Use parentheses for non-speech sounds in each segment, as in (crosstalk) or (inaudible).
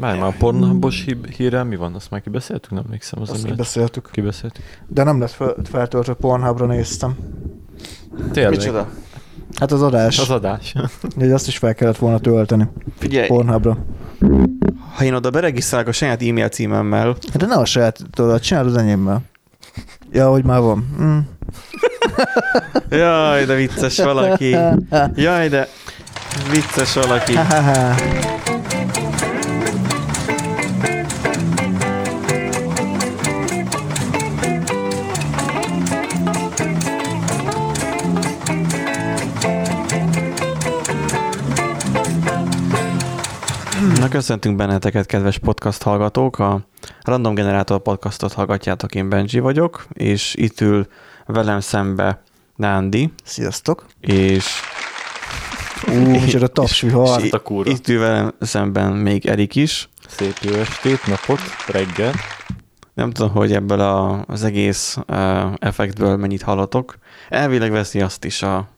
Várj már, a pornhubos hí- hírrel mi van? Azt már kibeszéltük? Nem emlékszem. Az Azt ember- kibeszéltük. kibeszéltük. De nem lett fel, feltöltve Pornhubra néztem. Tényleg. Micsoda? Hát az adás. Az adás. (laughs) Hogy azt is fel kellett volna tölteni Figyelj, Pornhubra. ha én oda beregisztrálok a saját e-mail címemmel, De ne a saját, tudod, csináld az enyémmel. Ja, hogy már van. Mm. (laughs) jaj, de vicces valaki. Jaj, de vicces valaki. Köszöntünk benneteket, kedves podcast hallgatók. A Random Generator podcastot hallgatjátok, én Benji vagyok, és itt ül velem szembe Nándi, Sziasztok. és Ú, micsoda tapsvihar. és a kurva. itt ül velem szemben még Erik is. Szép jó estét, napot, reggel. Nem tudom, hogy ebből a, az egész uh, effektből mennyit hallatok. Elvileg veszi azt is a,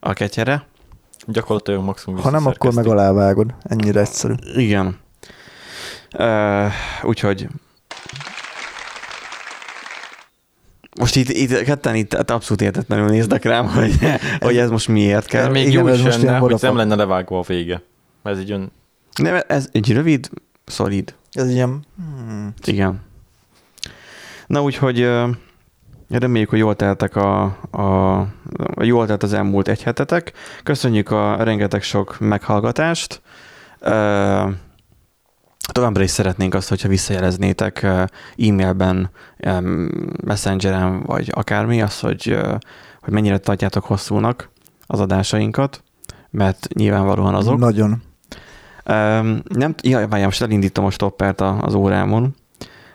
a ketyere. Gyakorlatilag maximum Ha nem, akkor meg alávágod. Ennyire egyszerű. Igen. Uh, úgyhogy most itt, itt ketten itt hát abszolút értetlenül néznek rám, (laughs) hogy, hogy ez most miért kell. még Igen, jó is most lenne, ilyen hogy nem lenne levágva a vége. Ez így jön. Nem, ez egy rövid, szolid. Ez ilyen... Hmm. Igen. Na úgyhogy ö, reméljük, hogy jól teltek a, a, jól telt az elmúlt egy hetetek. Köszönjük a rengeteg sok meghallgatást. Ö, Továbbra is szeretnénk azt, hogyha visszajeleznétek e-mailben, messengeren, vagy akármi, az, hogy, hogy mennyire tartjátok hosszúnak az adásainkat, mert nyilvánvalóan azok. Nagyon. Nem, jaj, várjál, most elindítom a stoppert a- az órámon.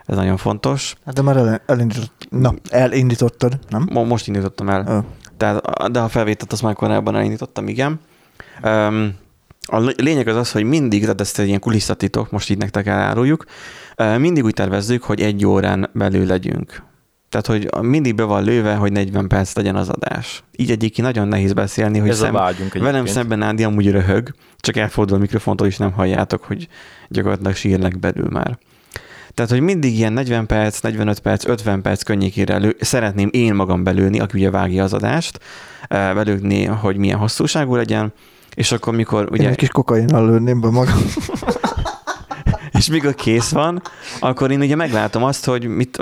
Ez nagyon fontos. Hát de már el, elindított, na, elindítottad, nem? Mo- most indítottam el. Ö. Tehát, de a felvételt azt már korábban elindítottam, igen. Um, a lényeg az az, hogy mindig, tehát ezt egy ilyen kulisszatitok, most így nektek eláruljuk, mindig úgy tervezzük, hogy egy órán belül legyünk. Tehát, hogy mindig be van lőve, hogy 40 perc legyen az adás. Így egyébként nagyon nehéz beszélni, hogy Ez szem, velem szemben Ándi amúgy röhög, csak elfordul a mikrofontól, és nem halljátok, hogy gyakorlatilag sírlek belül már. Tehát, hogy mindig ilyen 40 perc, 45 perc, 50 perc környékére lő, szeretném én magam belőni, aki ugye vágja az adást, eh, belőni, hogy milyen hosszúságú legyen, és akkor mikor Ugye... ugye, Én egy kis kokainnal lőném be magam. (laughs) és mikor kész van, akkor én ugye meglátom azt, hogy mit,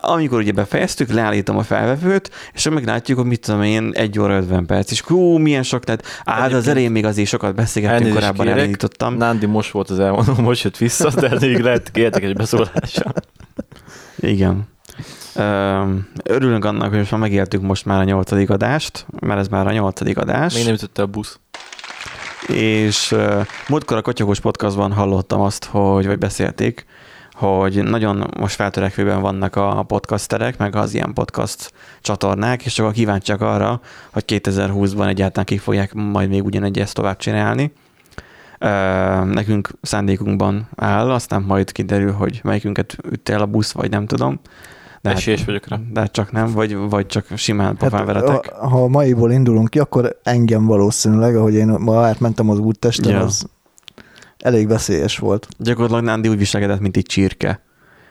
amikor ugye befejeztük, leállítom a felvevőt, és meglátjuk, hogy mit tudom én, 1 óra 50 perc, és hú, milyen sok lett. Á, de az elején még azért sokat beszélgettünk, korábban kérek. elindítottam. Nándi most volt az elmondó, most jött vissza, de még lehet kértek egy beszólással. Igen. Örülünk annak, hogy most már megéltük most már a nyolcadik adást, mert ez már a nyolcadik adás. Még nem jutott el a busz. És múltkor a Kotyogós podcastban hallottam azt, hogy, vagy beszélték, hogy nagyon most feltörekvőben vannak a podcasterek, meg az ilyen podcast csatornák, és csak kíváncsiak arra, hogy 2020-ban egyáltalán kik fogják majd még ugyanegy ezt tovább csinálni. Nekünk szándékunkban áll, aztán majd kiderül, hogy melyikünket ütt el a busz, vagy nem tudom. De, hát, Esélyes vagyok rá. de csak nem, vagy, vagy csak simán pofán veretek. ha, ha maiból indulunk ki, akkor engem valószínűleg, ahogy én ma átmentem az úttesten, Ja. az elég veszélyes volt. Gyakorlatilag Nándi úgy viselkedett, mint egy csirke.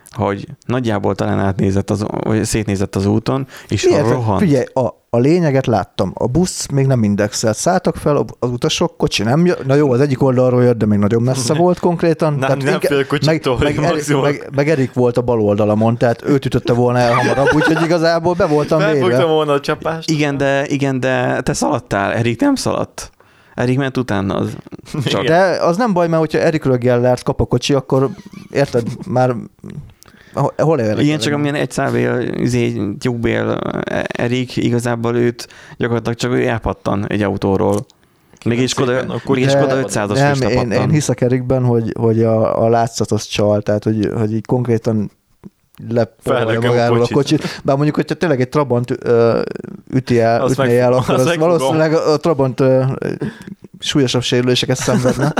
Hogy nagyjából talán átnézett, az, vagy szétnézett az úton, és Figyelj, rohant, figyelj a, a lényeget láttam. A busz még nem indexelt. Szálltak fel, az utasok, kocsi nem jött. Na jó, az egyik oldalról jött, de még nagyon messze volt konkrétan. Nem- nem inkább- fél kocsitól, meg, meg, Erik, meg, meg, Erik volt a bal oldalamon, tehát őt ütötte volna el hamarabb, úgyhogy igazából be voltam véve. volna a csapást. igen, de, igen, de te szaladtál, Erik nem szaladt. Erik ment utána. Az csak. De az nem baj, mert hogyha Erikről Gellert kap a kocsi, akkor érted, már hol-? Igen, csak amilyen egy szálvél, izé, tyúkbél Erik, igazából őt gyakorlatilag csak ő elpattan egy autóról. Még is Skoda, szépen, akkor még is De- Skoda 500-as Nem, is én, én hiszek Erikben, hogy, hogy a, a látszat az csal, tehát hogy, hogy így konkrétan lepolja Felnekem a magáról a kocsit. kocsit. Bár mondjuk, hogyha tényleg egy Trabant ö, üti el, Azt ütné meg- el, akkor az megfogom. valószínűleg a Trabant ö, súlyosabb sérüléseket szenvedne.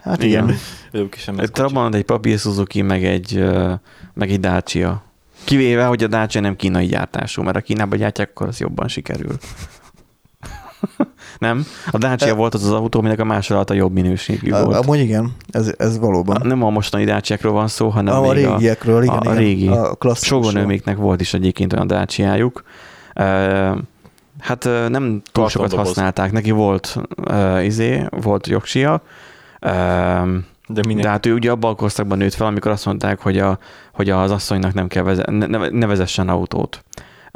Hát igen. Igen. Egy Trabant, egy Papír Suzuki, meg egy, ö, meg egy Dacia. Kivéve, hogy a Dacia nem kínai gyártású, mert a Kínában gyártják, akkor az jobban sikerül. nem? A Dacia E- volt az az autó, aminek a másolata jobb minőségű A- volt. Amúgy igen, ez, ez valóban. Nem a mostani Daciákról van szó, hanem a, a még a, régiekről, igen, a, a régi. A. Sógornőméknek volt is egyébként olyan Daciájuk. Uh, hát uh, nem túl sokat használták. Neki volt uh, izé, volt jogsia, uh, De minek? de hát ő ugye abban a korszakban nőtt fel, amikor azt mondták, hogy, a, hogy az asszonynak nem kell veze, ne, ne vezessen autót.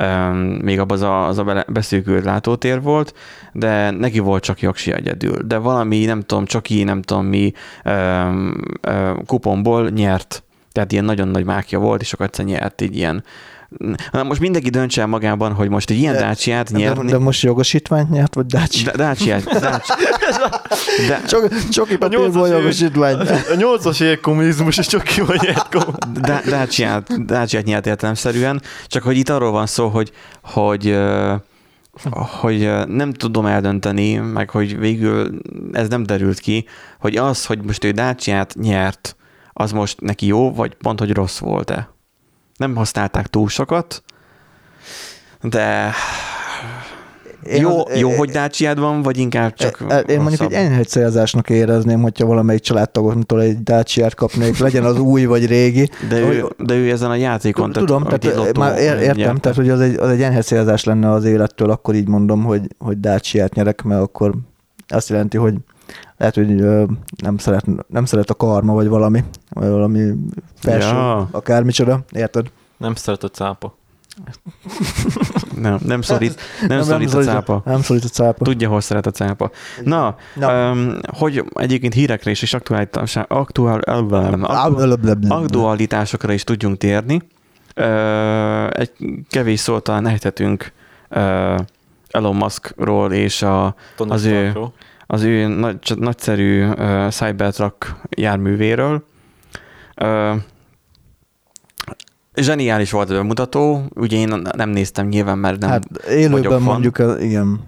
Um, még abban az a, az a beszűkült látótér volt, de neki volt csak jogsi egyedül. De valami, nem tudom, csoki, nem tudom mi, um, um, kuponból nyert. Tehát ilyen nagyon nagy mákja volt, és akkor egyszer nyert így ilyen. Na, most mindenki döntse el magában, hogy most egy ilyen De- dácsiát De, nyerni. de most jogosítványt nyert, vagy? De, dácsiát, dács, (laughs) de, Csak, csoki A papírból nyolcas év- jogosítvány. A nyolcas évek kommunizmus, és csak ki vagy nyert kommunizmus. Dá- Dacia-t, Dacia-t nyert értelemszerűen, csak hogy itt arról van szó, hogy, hogy, hogy nem tudom eldönteni, meg hogy végül ez nem derült ki, hogy az, hogy most ő Dacia-t nyert, az most neki jó, vagy pont, hogy rossz volt-e. Nem használták túl sokat, de Én jó, az- jó, hogy dacia van, vagy inkább csak Én mondjuk rosszabb? egy enyhe célzásnak érezném, hogyha valamelyik családtagomtól egy dacia kapnék, legyen az új vagy régi. De Hogy- ő, de ő ezen a játékon, Tudom, tehát lottó már ér- értem, nyerte. tehát hogy az egy, az egy enyhe célzás lenne az élettől, akkor így mondom, hogy, hogy dacia nyerek, mert akkor azt jelenti, hogy lehet, hogy nem szeret, nem szeret a karma, vagy valami, vagy valami felső, Ja. akármicsoda, érted? Nem szeret a cápa. (laughs) Nem, nem szorít, nem, szorít a cápa. Nem szorít a cápa. Tudja, hol szeret a cápa. Na, Na. Um, hogy egyébként hírekre is és aktualitás, aktuál, aktualitásokra is tudjunk térni. Uh, egy kevés szót talán ejthetünk uh, Elon Muskról és a, Tony Az ő- Starkról. Az ő nagy, nagyszerű uh, Cybertruck járművéről. Uh, zseniális volt a bemutató, ugye én nem néztem nyilván, mert nem hát élőben fan. mondjuk, ö, igen,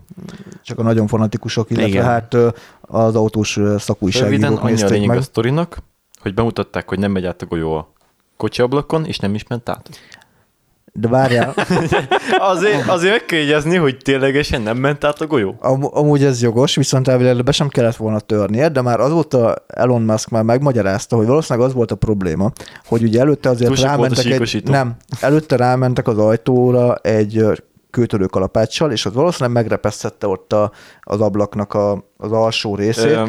csak a nagyon fanatikusok, illetve Igen. hát az autós ö, Röviden szakújságírók annyi a lényeg meg. a sztorinak, hogy bemutatták, hogy nem megy át a golyó a kocsi ablakon, és nem is ment át. De várjál, (laughs) Azért, azért meg kell jegyezni, hogy ténylegesen nem ment át a golyó. Am- amúgy ez jogos, viszont elvileg be sem kellett volna törnie, de már azóta Elon Musk már megmagyarázta, hogy valószínűleg az volt a probléma, hogy ugye előtte azért Túl rámentek egy, nem, előtte rámentek az ajtóra egy kőtörő kalapáccsal, és az valószínűleg megrepesztette ott a, az ablaknak a, az alsó részét. Ö,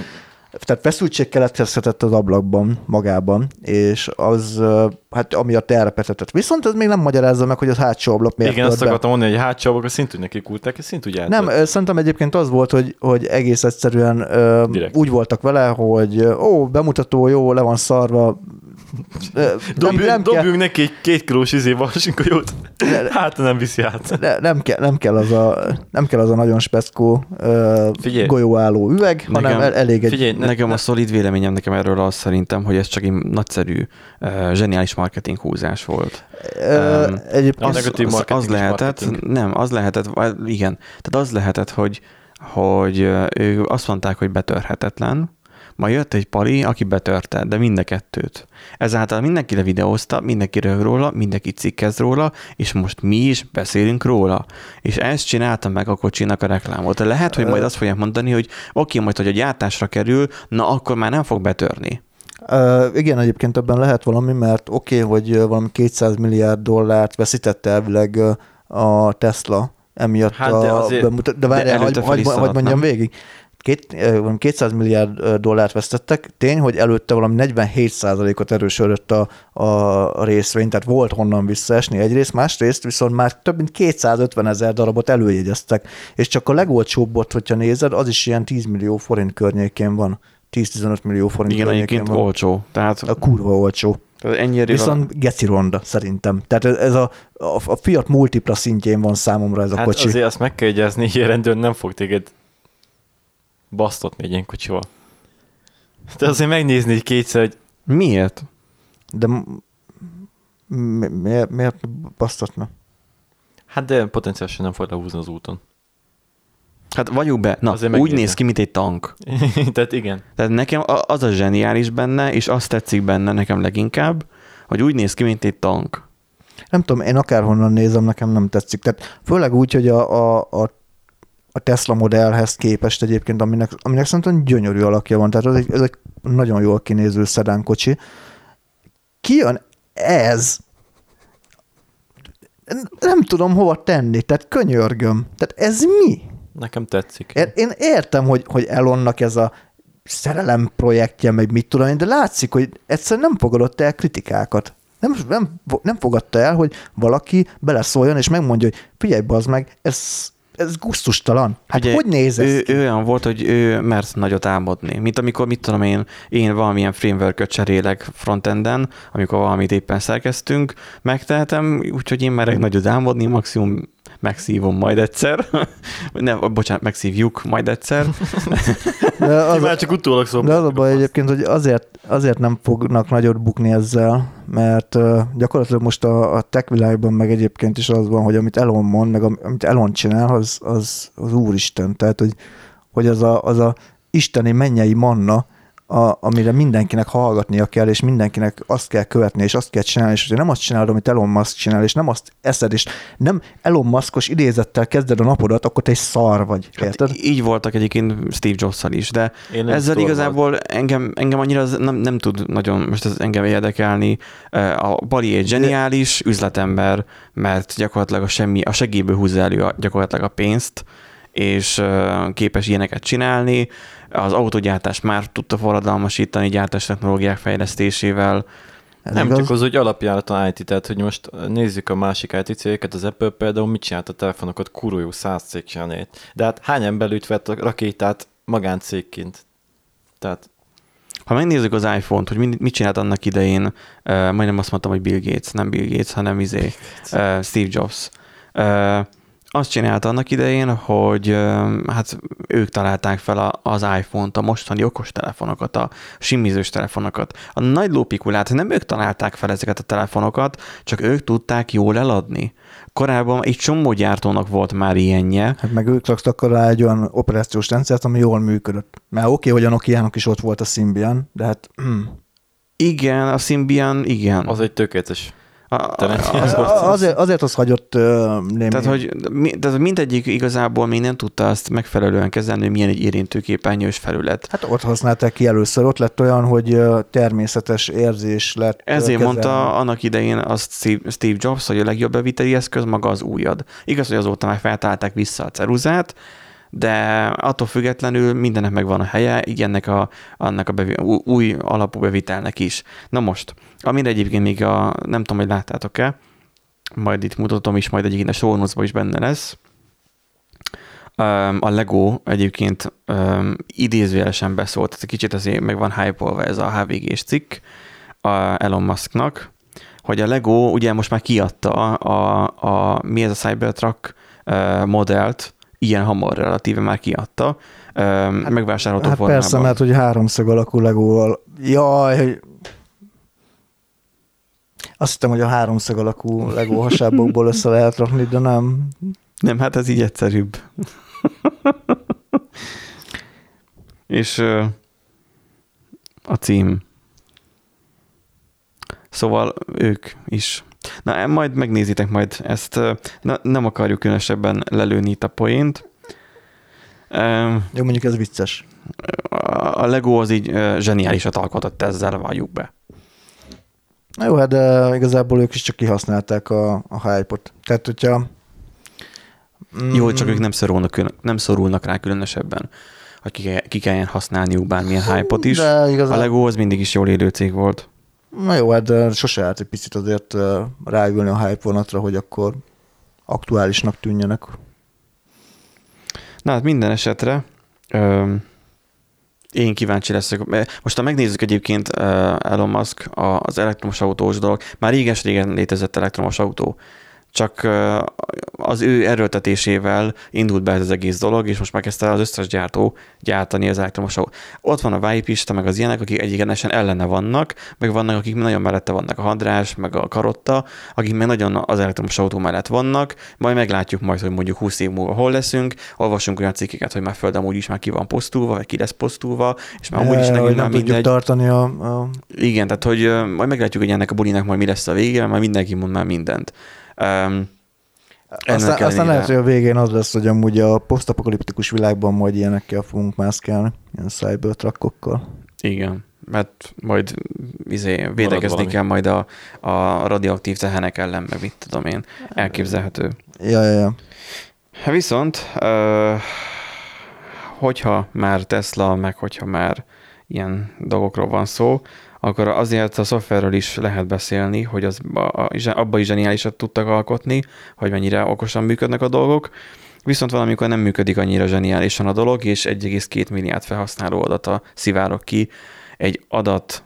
Tehát feszültség keletkezhetett az ablakban magában, és az hát amiatt elrepetett. Viszont ez még nem magyarázza meg, hogy az hátsó ablak miért Igen, azt akartam mondani, hogy a hátsó ablak, szintúgy neki kulták, és szintúgy. Nem, szerintem egyébként az volt, hogy, hogy egész egyszerűen Direkt. úgy voltak vele, hogy ó, bemutató, jó, le van szarva. Ö, Nem, Dobjunk, kell, dobjunk neki egy két kilós izé vasinkolyót. Hát nem viszi át. ne- nem, kell, nem, kell az a, nem kell az a nagyon speckó Figyelj. golyóálló üveg, hanem Nekem- elég egy... Figyelj, ne, Nekem ne, a szolid véleményem nekem erről az szerintem, hogy ez csak egy nagyszerű, uh, zseniális marketing húzás volt. Ö, Öm, egyébként az, marketing az is lehetett, marketing. nem, az lehetett, igen, tehát az lehetett, hogy, hogy ö, ő azt mondták, hogy betörhetetlen, majd jött egy pali, aki betörte, de mind a kettőt. Ezáltal mindenki levideózta, mindenki rög róla, mindenki cikkez róla, és most mi is beszélünk róla. És ezt csinálta meg a kocsinak a reklámot. Lehet, hogy majd azt fogják mondani, hogy oké, majd, hogy a gyártásra kerül, na akkor már nem fog betörni. Uh, igen, egyébként ebben lehet valami, mert oké, okay, hogy valami 200 milliárd dollárt veszített elvileg a Tesla emiatt Hát a de azért- bemutat... De várjál, hagy, hagy szaladt, mondjam nem? végig. Két, ö, valami 200 milliárd dollárt vesztettek, tény, hogy előtte valami 47%-ot erősödött a, a részvény, tehát volt honnan visszaesni egyrészt, másrészt viszont már több mint 250 ezer darabot előjegyeztek, és csak a legolcsóbbot, hogyha nézed, az is ilyen 10 millió forint környékén van. 10-15 millió forint Igen, környékén egyébként van. olcsó. Tehát A kurva olcsó. ennyire Viszont geci ronda, szerintem. Tehát ez- a, a, a Fiat Multipla szintjén van számomra ez a hát kocsi. azért azt meg kell jegyezni, hogy a rendőr nem fog téged basztatni egy ilyen kocsival. De azért megnézni egy kétszer, hogy miért? De mi, miért, miért basztatna? hát de potenciálisan nem fog lehúzni az úton. Hát vagyunk be, na, Azért úgy néz ki, mint egy tank. (laughs) Tehát igen. Tehát nekem az a zseniális benne, és azt tetszik benne nekem leginkább, hogy úgy néz ki, mint egy tank. Nem tudom, én akárhonnan nézem, nekem nem tetszik. Tehát főleg úgy, hogy a, a, a a Tesla modellhez képest egyébként, aminek, aminek szerintem gyönyörű alakja van, tehát ez egy, ez egy nagyon jól kinéző szedánkocsi. Kijön ez, nem tudom hova tenni, tehát könyörgöm. Tehát ez mi? Nekem tetszik. Én, én értem, hogy, hogy Elonnak ez a szerelem projektje, meg mit tudom én, de látszik, hogy egyszerűen nem fogadott el kritikákat. Nem, nem, nem fogadta el, hogy valaki beleszóljon, és megmondja, hogy figyelj, bazd meg, ez, ez gusztustalan. Hát Ugye, hogy néz ez ő, ki? ő olyan volt, hogy ő mert nagyot álmodni. Mint amikor, mit tudom én, én valamilyen framework cserélek frontenden, amikor valamit éppen szerkeztünk, megtehetem, úgyhogy én merek nagyot álmodni, maximum megszívom majd egyszer. (laughs) ne, bocsánat, megszívjuk majd egyszer. (laughs) De az, Már csak utólag szó. De az a baj egyébként, hogy azért, azért nem fognak nagyot bukni ezzel, mert uh, gyakorlatilag most a, a tech világban meg egyébként is az van, hogy amit Elon mond, meg am- amit Elon csinál, az, az, az úristen. Tehát, hogy, hogy az, a, az a isteni mennyei manna, a, amire mindenkinek hallgatnia kell, és mindenkinek azt kell követni, és azt kell csinálni, és hogyha nem azt csinálod, amit Elon Musk csinál, és nem azt eszed, és nem Elon Muskos idézettel kezded a napodat, akkor te egy szar vagy. Hát Érted? így voltak egyébként Steve jobs is, de ezzel igazából engem, engem annyira az nem, nem tud nagyon most ez engem érdekelni. A Bali egy zseniális üzletember, mert gyakorlatilag a, semmi, a segélyből húzza elő a, gyakorlatilag a pénzt, és képes ilyeneket csinálni. Az autogyártást már tudta forradalmasítani gyártás technológiák fejlesztésével. Ez Nem igaz? csak az, hogy alapjáraton IT, tehát hogy most nézzük a másik IT cégeket, az Apple például mit csinált a telefonokat, kurva jó száz cég csinálét. De hát hány ember vett a rakétát magáncégként? Tehát Ha megnézzük az iPhone-t, hogy mit, mit csinált annak idején, uh, majdnem azt mondtam, hogy Bill Gates, nem Bill Gates, hanem izé, uh, Steve Jobs. Uh, azt csinálta annak idején, hogy hát ők találták fel a, az iPhone-t, a mostani okos telefonokat, a simizős telefonokat. A nagy lópikulát nem ők találták fel ezeket a telefonokat, csak ők tudták jól eladni. Korábban egy csomó gyártónak volt már ilyenje, Hát meg ők raktak rá egy olyan operációs rendszert, ami jól működött. Mert oké, okay, hogy a Nokia-nak is ott volt a Symbian, de hát hm. Igen, a Symbian, igen. az egy tökéletes. Az- azért, azért az hagyott némi... Tehát, hogy tehát mindegyik igazából még nem tudta azt megfelelően kezelni, hogy milyen egy érintőképernyős felület. Hát ott használták ki először, ott lett olyan, hogy természetes érzés lett. Ezért kezelni. mondta annak idején azt Steve Jobs, hogy a legjobb beviteli eszköz maga az újad. Igaz, hogy azóta már feltalálták vissza a ceruzát, de attól függetlenül mindennek megvan a helye, így ennek a, annak a bevi, új- alapú bevitelnek is. Na most, amire egyébként még a, nem tudom, hogy láttátok-e, majd itt mutatom is, majd egyébként a show is benne lesz. A Lego egyébként um, idézőjelesen beszólt, tehát kicsit azért meg van hype ez a HVG-s cikk a Elon Musknak, hogy a Lego ugye most már kiadta a, a mi ez a Cybertruck uh, modellt, ilyen hamar relatíve már kiadta, um, megvásárolható Hát formában. persze, mert hogy háromszög alakú legóval. Jaj, hogy... Azt hittem, hogy a háromszög alakú legó hasábokból össze lehet rakni, de nem. Nem, hát ez így egyszerűbb. És a cím. Szóval ők is. Na, majd megnézitek majd ezt. Na, nem akarjuk különösebben lelőni itt a poént. Jó, mondjuk ez vicces. A Lego az így zseniálisat alkotott ezzel, valljuk be. Na jó, hát de igazából ők is csak kihasználták a, a hype-ot. Tehát, hogyha... Mm, Jó, csak ők nem szorulnak, nem szorulnak rá különösebben, hogy ki, ki kelljen használniuk bármilyen hype-ot is. De A igazából... Lego az mindig is jól élő cég volt. Na jó, hát de sose állt egy picit azért ráülni a hype vonatra, hogy akkor aktuálisnak tűnjenek. Na hát minden esetre öm, én kíváncsi leszek. Most ha megnézzük egyébként Elon Musk az elektromos autós dolog, már réges-régen létezett elektromos autó, csak az ő erőltetésével indult be ez az egész dolog, és most már kezdte az összes gyártó gyártani az elektromos autót. Ott van a Vipista, meg az ilyenek, akik egyenesen ellene vannak, meg vannak, akik nagyon mellette vannak, a Handrás, meg a Karotta, akik meg nagyon az elektromos autó mellett vannak, majd meglátjuk majd, hogy mondjuk 20 év múlva hol leszünk, olvasunk olyan cikkeket, hogy már föld amúgy is már ki van posztulva, vagy ki lesz posztulva, és már amúgy is nekünk nem mindegy. tartani a, a Igen, tehát hogy majd meglátjuk, hogy ennek a bulinak majd mi lesz a vége, majd mindenki mond már mindent. Um, Aztán, aztán lehet, hogy a végén az lesz, hogy amúgy a posztapokaliptikus világban majd ilyenekkel fogunk mászkálni, ilyen cybertruckokkal. Igen, mert majd izé, védekezni kell majd a, a radioaktív tehenek ellen, meg mit tudom én. Elképzelhető. Ja, ja, ja. Hát Viszont, hogyha már Tesla, meg hogyha már ilyen dolgokról van szó, akkor azért a szoftverről is lehet beszélni, hogy az, abba is zseniálisat tudtak alkotni, hogy mennyire okosan működnek a dolgok, viszont valamikor nem működik annyira zseniálisan a dolog, és 1,2 milliárd felhasználó adata szivárok ki egy adat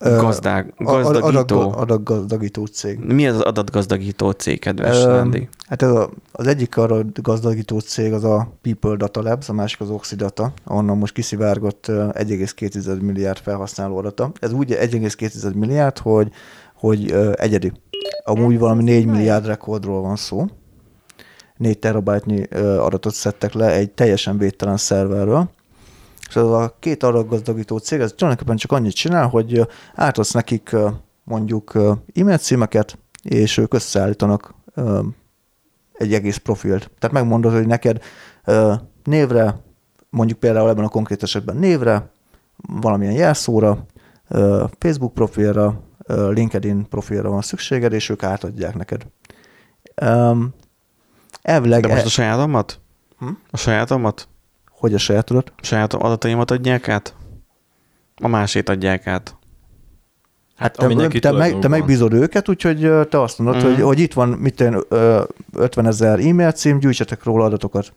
gazdák, a- gazdagító. Adag, adatgazdagító cég. Mi az az adatgazdagító cég, kedves Ö, Lendi? Hát ez a, az egyik adatgazdagító cég az a People Data Labs, a másik az Oxidata, onnan most kiszivárgott ö, 1,2 milliárd felhasználó adata. Ez úgy 1,2 milliárd, hogy, hogy egyedi. Amúgy valami 4 milliárd rekordról van szó. 4 terabájtnyi adatot szedtek le egy teljesen védtelen szerverről. És ez a két adatgazdagító cég, ez tulajdonképpen csak annyit csinál, hogy átadsz nekik mondjuk e-mail címeket, és ők összeállítanak egy egész profilt. Tehát megmondod, hogy neked névre, mondjuk például ebben a konkrét esetben névre, valamilyen jelszóra, Facebook profilra, LinkedIn profilra van szükséged, és ők átadják neked. Um, elvileg, De most a e, sajátomat? Hm? A sajátomat? Hogy a sajátodat? Saját adataimat adják át? A másét adják át. Hát, Te, ami neki te, meg, te megbízod őket, úgyhogy te azt mondod, Mhm. hogy, hogy itt van mit én, ö, 50 ezer e-mail cím, gyűjtsetek róla adatokat.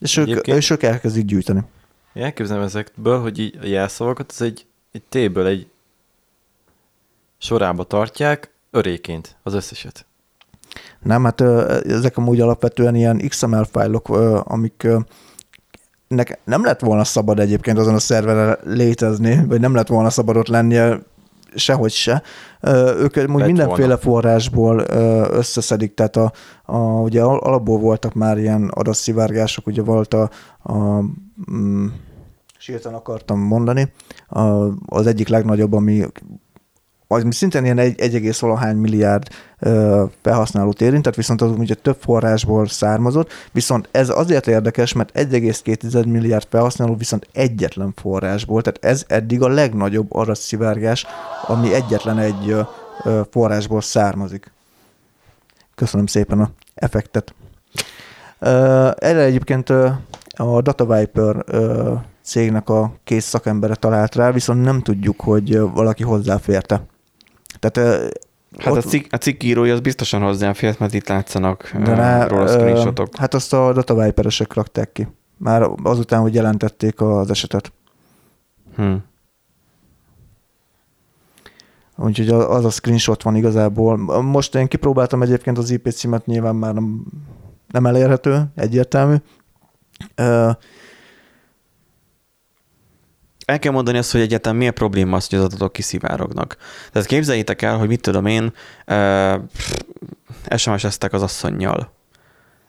És ők, és ők elkezdik gyűjteni. Én elképzelem ezekből, hogy így a jelszavakat az egy, egy T-ből egy sorába tartják, öréként az összeset. Nem, hát ezek amúgy alapvetően ilyen XML fájlok, amik nek nem lett volna szabad egyébként azon a szerveren létezni, vagy nem lett volna szabad ott lennie sehogy se. Ők úgy Lett mindenféle volna. forrásból összeszedik, tehát a, a, ugye al- alapból voltak már ilyen adatszivárgások, ugye volt a, a mm, sírtan akartam mondani, a, az egyik legnagyobb, ami az szintén ilyen egy, egy egész valahány milliárd ö, felhasználót érintett, viszont az ugye több forrásból származott, viszont ez azért érdekes, mert 1,2 milliárd felhasználó viszont egyetlen forrásból, tehát ez eddig a legnagyobb adatszivárgás, ami egyetlen egy ö, ö, forrásból származik. Köszönöm szépen a effektet. Ö, Erre egyébként a Data Viper cégnek a kész szakembere talált rá, viszont nem tudjuk, hogy valaki hozzáférte. Tehát Hát ott- a, cikk, a cikk írója az biztosan hozzáfért, mert itt látszanak de rá, róla screenshotok. Hát azt a Data Viperesek rakták ki. Már azután, hogy jelentették az esetet. Hm. Úgyhogy az a screenshot van igazából. Most én kipróbáltam egyébként az IP címet, nyilván már nem, nem elérhető, egyértelmű. El kell mondani azt, hogy egyáltalán mi a probléma az, hogy az adatok kiszivárognak. Tehát képzeljétek el, hogy mit tudom én, uh, SMS-eztek az asszonynal.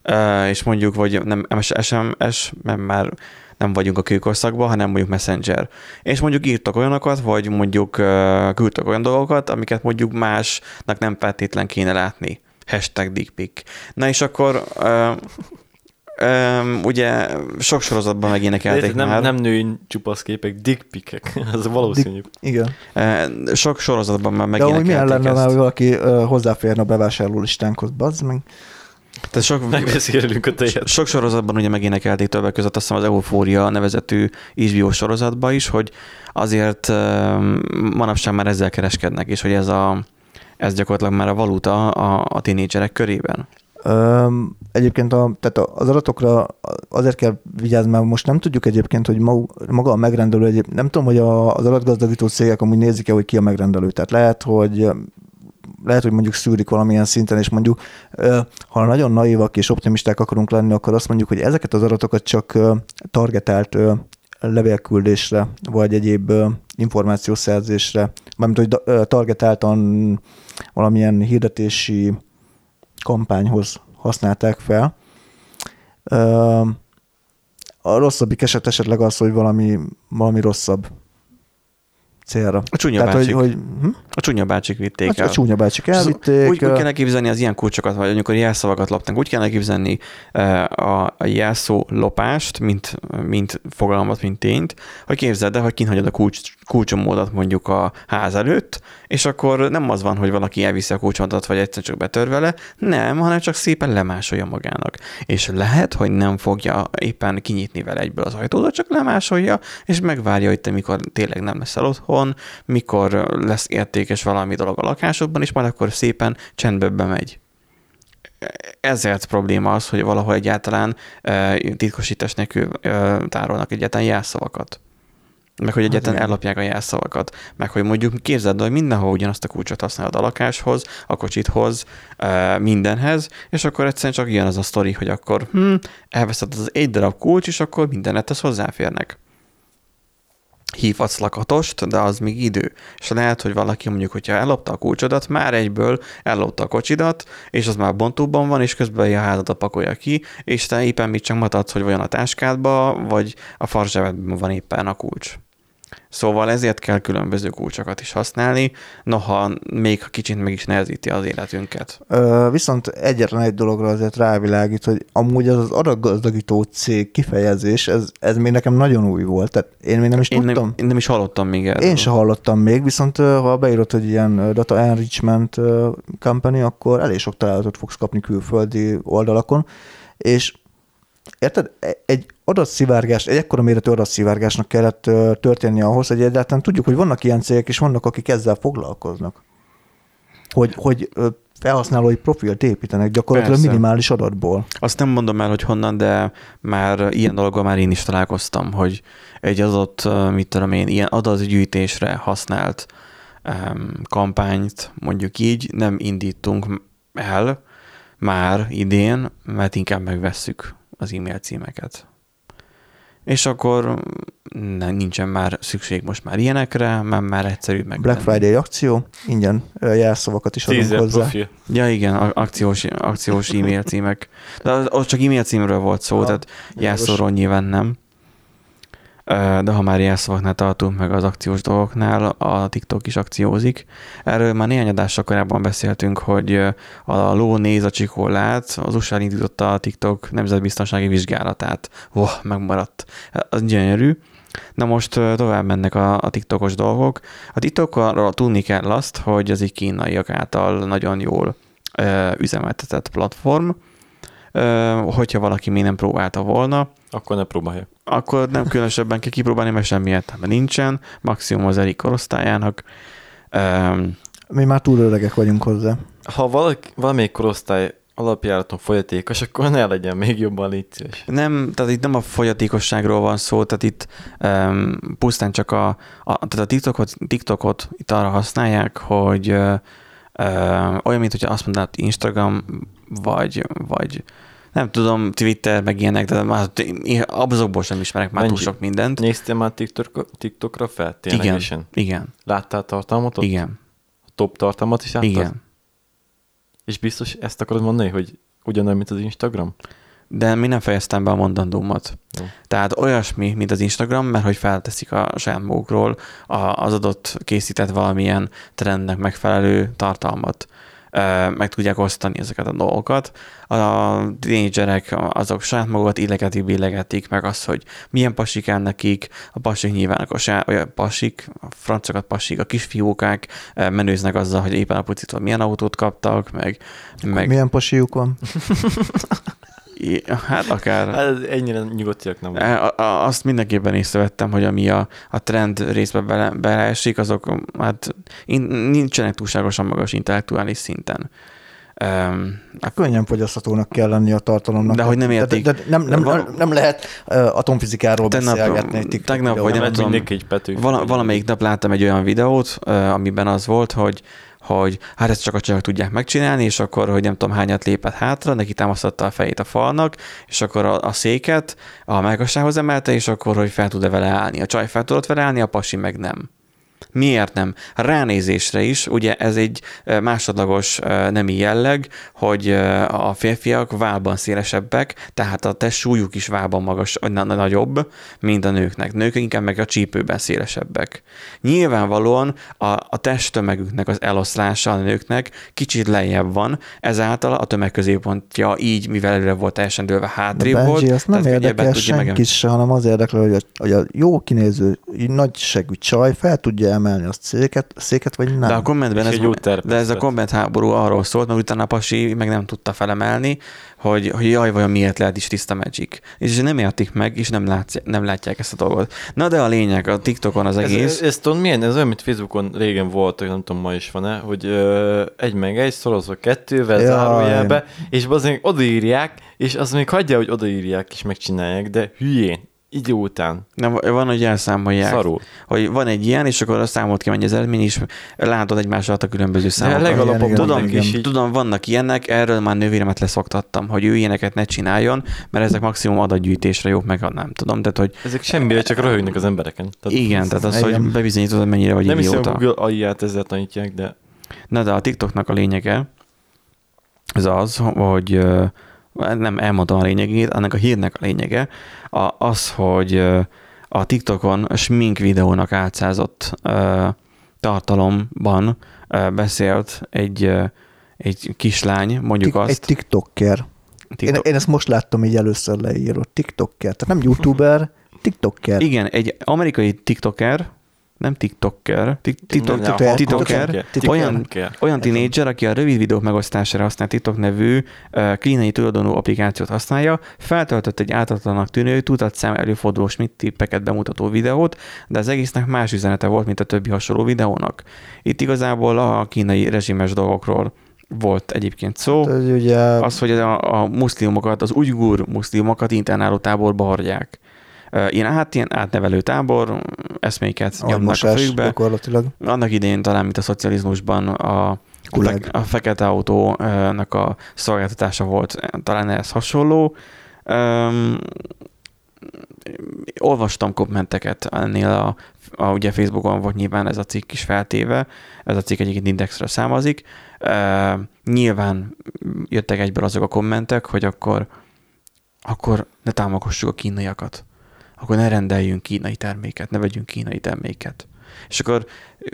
Uh, és mondjuk, vagy nem SMS, mert már nem vagyunk a kőkorszakban, hanem mondjuk Messenger. És mondjuk írtak olyanokat, vagy mondjuk uh, küldtek olyan dolgokat, amiket mondjuk másnak nem feltétlen kéne látni. Hashtag dickpic. Na és akkor uh, um, ugye sok sorozatban megénekelték nem, már. nem női csupaszképek, dickpikek. Az (laughs) valószínű. igen. Eh, Sok sorozatban már De amúgy milyen megénekelték lenne, ezt. ha valaki ö, hozzáférne a bevásárló listánkhoz, bazd meg. Tehát sok, Megbeszélünk a tejet. sok sorozatban ugye megénekelték többek között azt hiszem az Eufória nevezetű HBO sorozatban is, hogy azért manapság már ezzel kereskednek, és hogy ez, a, ez gyakorlatilag már a valuta a, a tinédzserek körében. Öm, egyébként a, tehát az adatokra azért kell vigyázni, mert most nem tudjuk egyébként, hogy maga, a megrendelő, egyéb, nem tudom, hogy a, az adatgazdagító cégek amúgy nézik-e, hogy ki a megrendelő. Tehát lehet, hogy lehet, hogy mondjuk szűrik valamilyen szinten, és mondjuk, ha nagyon naívak és optimisták akarunk lenni, akkor azt mondjuk, hogy ezeket az adatokat csak ö, levélküldésre, vagy egyéb információszerzésre, mármint, hogy targetáltan valamilyen hirdetési kampányhoz használták fel. A rosszabbik eset esetleg az, hogy valami, valami rosszabb célra. A csúnya Tehát, hogy, bácsik. hogy hm? A csúnya bácsik vitték a, el. a csúnya bácsik elvitték. Úgy, úgy ö, kell elképzelni az ilyen kulcsokat, vagy amikor jelszavakat lopnak, úgy kell elképzelni a, a jelszó lopást, mint, mint fogalmat, mint tényt, hogy képzeld el, hogy kint hagyod a kulcs, kulcsomódat mondjuk a ház előtt, és akkor nem az van, hogy valaki elviszi a kulcsomodat, vagy egyszer csak betör vele, nem, hanem csak szépen lemásolja magának. És lehet, hogy nem fogja éppen kinyitni vele egyből az ajtódat, csak lemásolja, és megvárja, hogy te mikor tényleg nem leszel otthon, mikor lesz értékes valami dolog a lakásodban, és majd akkor szépen csendbe bemegy. Ezért probléma az, hogy valahol egyáltalán eh, titkosítás nélkül eh, tárolnak egyáltalán jelszavakat. Meg hogy egyáltalán igen. ellopják a jelszavakat. Meg hogy mondjuk képzeld, el, hogy mindenhol ugyanazt a kulcsot használod a lakáshoz, a kocsithoz, mindenhez, és akkor egyszerűen csak ilyen az a sztori, hogy akkor hm, elveszed az egy darab kulcs, és akkor mindenethez hozzáférnek hívhatsz lakatost, de az még idő. És lehet, hogy valaki mondjuk, hogyha ellopta a kulcsodat, már egyből ellopta a kocsidat, és az már bontóban van, és közben a házadat pakolja ki, és te éppen mit csak matadsz, hogy vajon a táskádba, vagy a farzsebedben van éppen a kulcs. Szóval ezért kell különböző kulcsokat is használni, noha még kicsit meg is nehezíti az életünket. Ö, viszont egyetlen egy dologra azért rávilágít, hogy amúgy az az adatgazdagító cég kifejezés, ez, ez még nekem nagyon új volt. Tehát én még nem is Én tudtam. nem, én nem is hallottam még erről. Én se hallottam még, viszont ha beírod, hogy ilyen data enrichment company, akkor elég sok találatot fogsz kapni külföldi oldalakon, és érted, E- egy adatszivárgás, egy ekkora méretű adatszivárgásnak kellett ö, történnie ahhoz, hogy egyáltalán tudjuk, hogy vannak ilyen cégek, és vannak, akik ezzel foglalkoznak. Hogy, hogy felhasználói profilt építenek gyakorlatilag Persze. minimális adatból. Azt nem mondom el, hogy honnan, de már ilyen dologgal már én is találkoztam, hogy egy adott, mit tudom én, ilyen adatgyűjtésre használt um, kampányt, mondjuk így, nem indítunk el már idén, mert inkább megvesszük az e-mail címeket. És akkor ne, nincsen már szükség most már ilyenekre, mert már egyszerű meg. Black Friday akció, ingyen jelszavakat is adunk hozzá. profil. Ja igen, akciós, akciós e-mail címek. De az- ott csak e-mail címről volt szó, Ja, tehát jelszóról nyilván nem. De ha már jelszavaknál tartunk, meg az akciós dolgoknál, a TikTok is akciózik. Erről már néhány adással korábban beszéltünk, hogy a ló néz a csikorlát, az USA indította a TikTok nemzetbiztonsági vizsgálatát. Oh, megmaradt. Az gyönyörű. Na most tovább mennek a, a TikTokos dolgok. A TikTokról tudni kell azt, hogy az egy kínaiak által nagyon jól üzemeltetett platform. Hogyha valaki még nem próbálta volna, Akkor ne próbálja. akkor nem különösebben kell kipróbálni, mert semmi értelme nincsen, maximum az elik korosztályának. Mi már túl öregek vagyunk hozzá. Ha valaki, valamelyik korosztály alapjáraton folyatékos, akkor ne legyen még jobban légy szíves. nem, tehát itt nem a fogyatékosságról van szó, tehát itt um, pusztán csak a, a, tehát a TikTokot, TikTokot itt arra használják, hogy uh, uh, olyan, mint hogyha azt mondanád Instagram, vagy, vagy nem tudom, Twitter, meg ilyenek, de már azokból sem ismerek már túl Mennyi- sok mindent. Néztél már TikTok, TikTokra fel? Igen, Ténylegesen? igen, Láttál tartalmat ott? igen, Top tartalmat is láttad? igen. És biztos ezt akarod mondani, hogy ugyanolyan, mint az Instagram? De mi nem fejeztem be a mondandómat. Jó. Tehát olyasmi, mint az Instagram, mert hogy felteszik a saját magukról a- az adott készített valamilyen trendnek megfelelő tartalmat. Meg tudják osztani ezeket a dolgokat. A tínédzserek azok saját magukat illegetik, billegetik, meg az, hogy milyen pasik áll nekik, a pasik nyilván a, a pasik, a francokat pasik, a kisfiókák menőznek azzal, hogy éppen a pucitól milyen autót kaptak, meg, meg Milyen pasiuk van? (laughs) Hát akár Hát ennyire nyugodtiak nem. E, A, a, azt mindenképpen észrevettem, hogy ami a, a trend részbe bele, beleesik, azok hát in, nincsenek túlságosan magas intellektuális szinten. Um, Könnyen fogyaszthatónak kell lenni a tartalomnak. De hogy nem értik. De, de nem, nem, nem, nem lehet uh, atomfizikáról Tegnap- beszélgetni egy tegnap vagy nem, nem tudom, egy Petőfi. vala, valamelyik nap láttam egy olyan videót, uh, amiben az volt, hogy hogy hát ezt csak a csajok tudják megcsinálni, és akkor, hogy nem tudom hányat lépett hátra, neki támasztotta a fejét a falnak, és akkor a, a széket a melkassához emelte, és akkor, hogy fel tud-e vele állni. A csaj fel tudott vele állni, a pasi meg nem. Miért nem? Ránézésre is, ugye ez egy másodlagos nemi jelleg, hogy a férfiak válban szélesebbek, tehát a test súlyuk is válban magas, na- na- nagyobb, mint a nőknek. Nők inkább meg a csípőben szélesebbek. Nyilvánvalóan a, a testtömegüknek az eloszlása a nőknek kicsit lejjebb van, ezáltal a tömegközéppontja így, mivel előre volt teljesen dőlve, hátrébb Benji, volt. azt nem érdekel senki se, hanem az érdekel, hogy a, hogy a jó kinéző, nagy segű csaj fel tudja emelni a széket, széket vagy nem. De a kommentben ez, egy jó de ez a komment háború arról szólt, mert utána a pasi meg nem tudta felemelni, hogy, hogy jaj, vajon miért lehet is tiszta Magic. És nem értik meg, és nem, látsz, nem látják ezt a dolgot. Na de a lényeg, a TikTokon az egész... Ez, ez, tudod milyen? Ez olyan, mint Facebookon régen volt, nem tudom, ma is van-e, hogy ö, egy meg egy szorozva kettővel, Jaj. zárójelbe, és azért odaírják, és az még hagyja, hogy odaírják és megcsinálják, de hülyén, idő után, Nem, van, hogy elszámolják. szarul. Hogy van egy ilyen, és akkor a számot ki mennyi az eredmény, és látod egymás alatt a különböző számokat. legalapabb igen, tudom, tudom, is így, Tudom, vannak ilyenek, erről már nővéremet leszoktattam, hogy ő ilyeneket ne csináljon, mert ezek maximum adatgyűjtésre jók, meg nem tudom. Tehát, hogy ezek semmire csak röhögnek az embereken. Tehát igen, tehát az, igen. hogy bebizonyítod, hogy mennyire vagy nem hiszem, idióta. hogy Google AI-ját ezzel tanítják, de Na de a TikToknak a lényege, ez az, hogy nem elmondtam a lényegét, annak a hírnek a lényege, a, az, hogy a TikTokon smink videónak átszázott ö, tartalomban ö, beszélt egy, ö, egy kislány, mondjuk Tik- azt. Egy tiktoker. Én, TikTok, én ezt most láttam így először leírott. Tiktoker. Tehát nem youtuber, tiktoker. igen, egy amerikai TikToker, nem TikToker, TikToker, olyan, olyan tínédzser, aki a rövid videók megosztására használ TikTok nevű kínai tulajdonú applikációt használja, feltöltött egy ártatlanak tűnő, tudatszám előforduló Schmidt tippeket bemutató videót, de az egésznek más üzenete volt, mint a többi hasonló videónak. Itt igazából a kínai rezsimes dolgokról volt egyébként szó. Hogy ugye Az, hogy a, a muszlimokat, az ujgur muszlimokat internáló táborba hordják. Ilyen, át, ilyen átnevelő tábor, eszméket nyomnak a fejükbe. gyakorlatilag. Annak idején talán, mint a szocializmusban a, Gulag. a fekete autónak a szolgáltatása volt, talán ez hasonló. Um, olvastam kommenteket ennél a, a, ugye Facebookon volt nyilván ez a cikk is feltéve, ez a cikk egyébként indexről számozik. Uh, nyilván jöttek egyből azok a kommentek, hogy akkor, akkor ne támogassuk a kínaiakat. Akkor ne rendeljünk kínai terméket, ne vegyünk kínai terméket. És akkor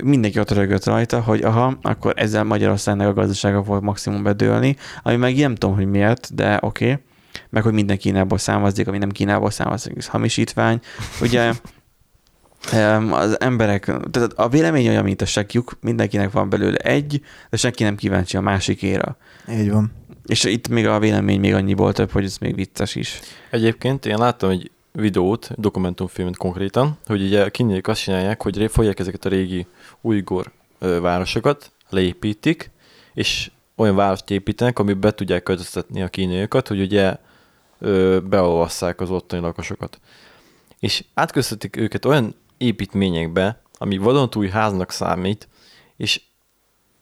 mindenki ott rögött rajta, hogy aha, akkor ezzel Magyarországnak a gazdasága volt maximum bedőlni, ami meg nem tudom, hogy miért, de oké. Okay. Meg, hogy minden Kínából származik, ami nem Kínából származik, ez hamisítvány. Ugye (laughs) az emberek, tehát a vélemény olyan, mint a sekjuk, mindenkinek van belőle egy, de senki nem kíváncsi a másikéra. Így van. És itt még a vélemény még annyiból több, hogy ez még vicces is. Egyébként én láttam egy videót, dokumentumfilmet konkrétan, hogy ugye kínaiak azt csinálják, hogy fogják ezeket a régi ujgur ö, városokat, leépítik, és olyan várost építenek, ami be tudják költöztetni a kínaiakat, hogy ugye beolvasszák az ottani lakosokat. És átköztetik őket olyan építményekbe, ami vadonatúj háznak számít, és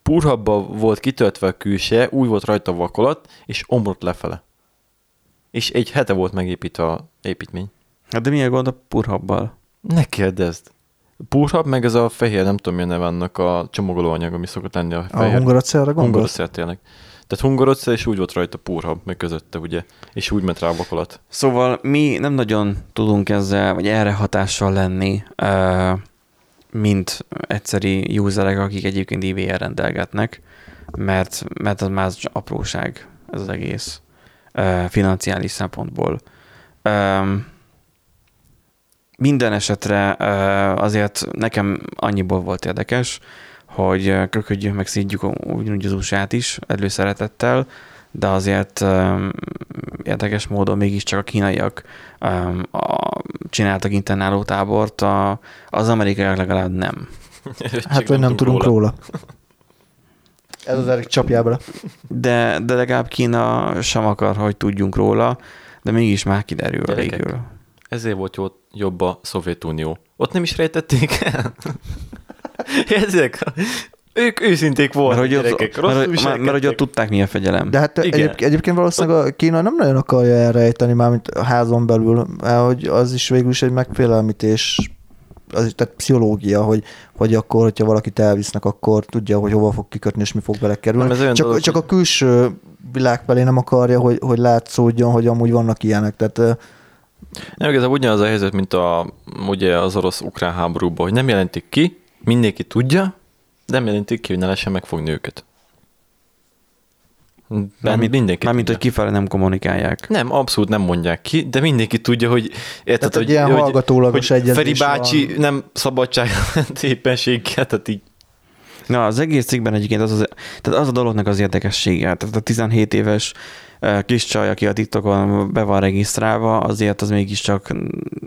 purhabba volt kitöltve a külse, úgy volt rajta vakolat, és omlott lefele. És egy hete volt megépítve a építmény. Hát de mi a gond a purhabbal? Ne kérdezd. Purhab, meg ez a fehér, nem tudom milyen neve annak a csomagolóanyag, ami szokott lenni a A fehér. hungarocellra gondolsz? Hungarocell tényleg. Tehát hungarocell, és úgy volt rajta purhab, meg közötte, ugye, és úgy ment rá a vakolat. Szóval mi nem nagyon tudunk ezzel, vagy erre hatással lenni, mint egyszeri userek, akik egyébként IVR rendelgetnek, mert, mert az már apróság ez az egész financiális szempontból. Minden esetre azért nekem annyiból volt érdekes, hogy köködjük meg szídjuk ugyanúgy az usa is előszeretettel, de azért érdekes módon mégiscsak a kínaiak a, csináltak internáló tábort, a, az amerikaiak legalább nem. (laughs) Hát, hogy nem tudunk róla. Ez az Erik csapjá bele. De, de legalább Kína sem akar, hogy tudjunk róla, de mégis már kiderül Gyerekek. végül. Ezért volt jó, jobb a Szovjetunió. Ott nem is rejtették el. (laughs) Ezek, ők őszinték Mert voltak, hogy, ott, gyerekek. mert, Rosszul hogy- mert, mert hogy ott tudták, mi a fegyelem. De hát Igen. egyéb, egyébként valószínűleg a Kína nem nagyon akarja elrejteni, mármint a házon belül, mert hogy az is végül is egy megfélemlítés az, tehát pszichológia, hogy, hogy akkor, hogyha valakit elvisznek, akkor tudja, hogy hova fog kikötni, és mi fog vele kerülni. Nem, csak, dolog, csak hogy- a külső világ felé nem akarja, hogy, hogy látszódjon, hogy amúgy vannak ilyenek. Tehát ö, Nem, igazából ugyanaz a helyzet, mint a, ugye az orosz-ukrán háborúban, hogy nem jelentik ki, mindenki tudja, de nem jelentik ki, hogy ne lehessen megfogni őket. Mármint- mindenki Mármint, hogy kifele nem kommunikálják. Nem, abszolút nem mondják ki, de mindenki tudja, hogy érted, Tehát egy ilyen hallgatólagos hogy egyezés Feri bácsi van. nem szabadság (laughs) éppenséggel, tehát így Na, az egész cikkben egyébként az, az, tehát az a dolognak az érdekessége. Tehát a 17 éves kis csaj, aki a TikTokon be van regisztrálva, azért az mégiscsak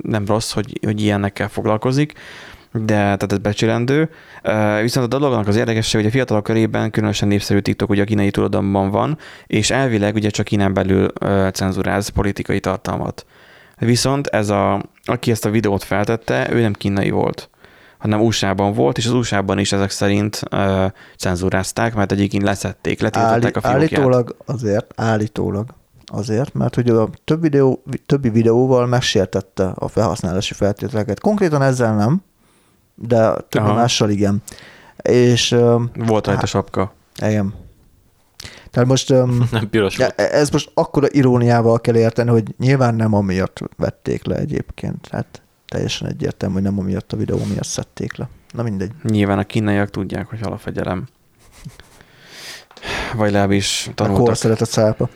nem rossz, hogy, hogy ilyennekkel foglalkozik, de tehát ez becsülendő. Viszont a dolognak az érdekessége, hogy a fiatalok körében különösen népszerű TikTok ugye a kínai tulajdonban van, és elvileg ugye csak Kínán belül cenzuráz politikai tartalmat. Viszont ez a, aki ezt a videót feltette, ő nem kínai volt hanem USA-ban volt, és az USA-ban is ezek szerint uh, cenzúrázták, mert egyébként leszették, letiltották a fiókját. állítólag azért, állítólag azért, mert hogy a több videó, többi videóval megsértette a felhasználási feltételeket. Konkrétan ezzel nem, de többi Aha. mással igen. És Volt rajta sapka. igen. Tehát most (laughs) nem piros volt. ez most akkora iróniával kell érteni, hogy nyilván nem amiatt vették le egyébként. Hát teljesen egyértelmű, hogy nem amiatt a videó miatt szedték le. Na mindegy. Nyilván a kínaiak tudják, hogy hal a fegyelem. Vagy legalábbis A tanultak, korszeret a cápa.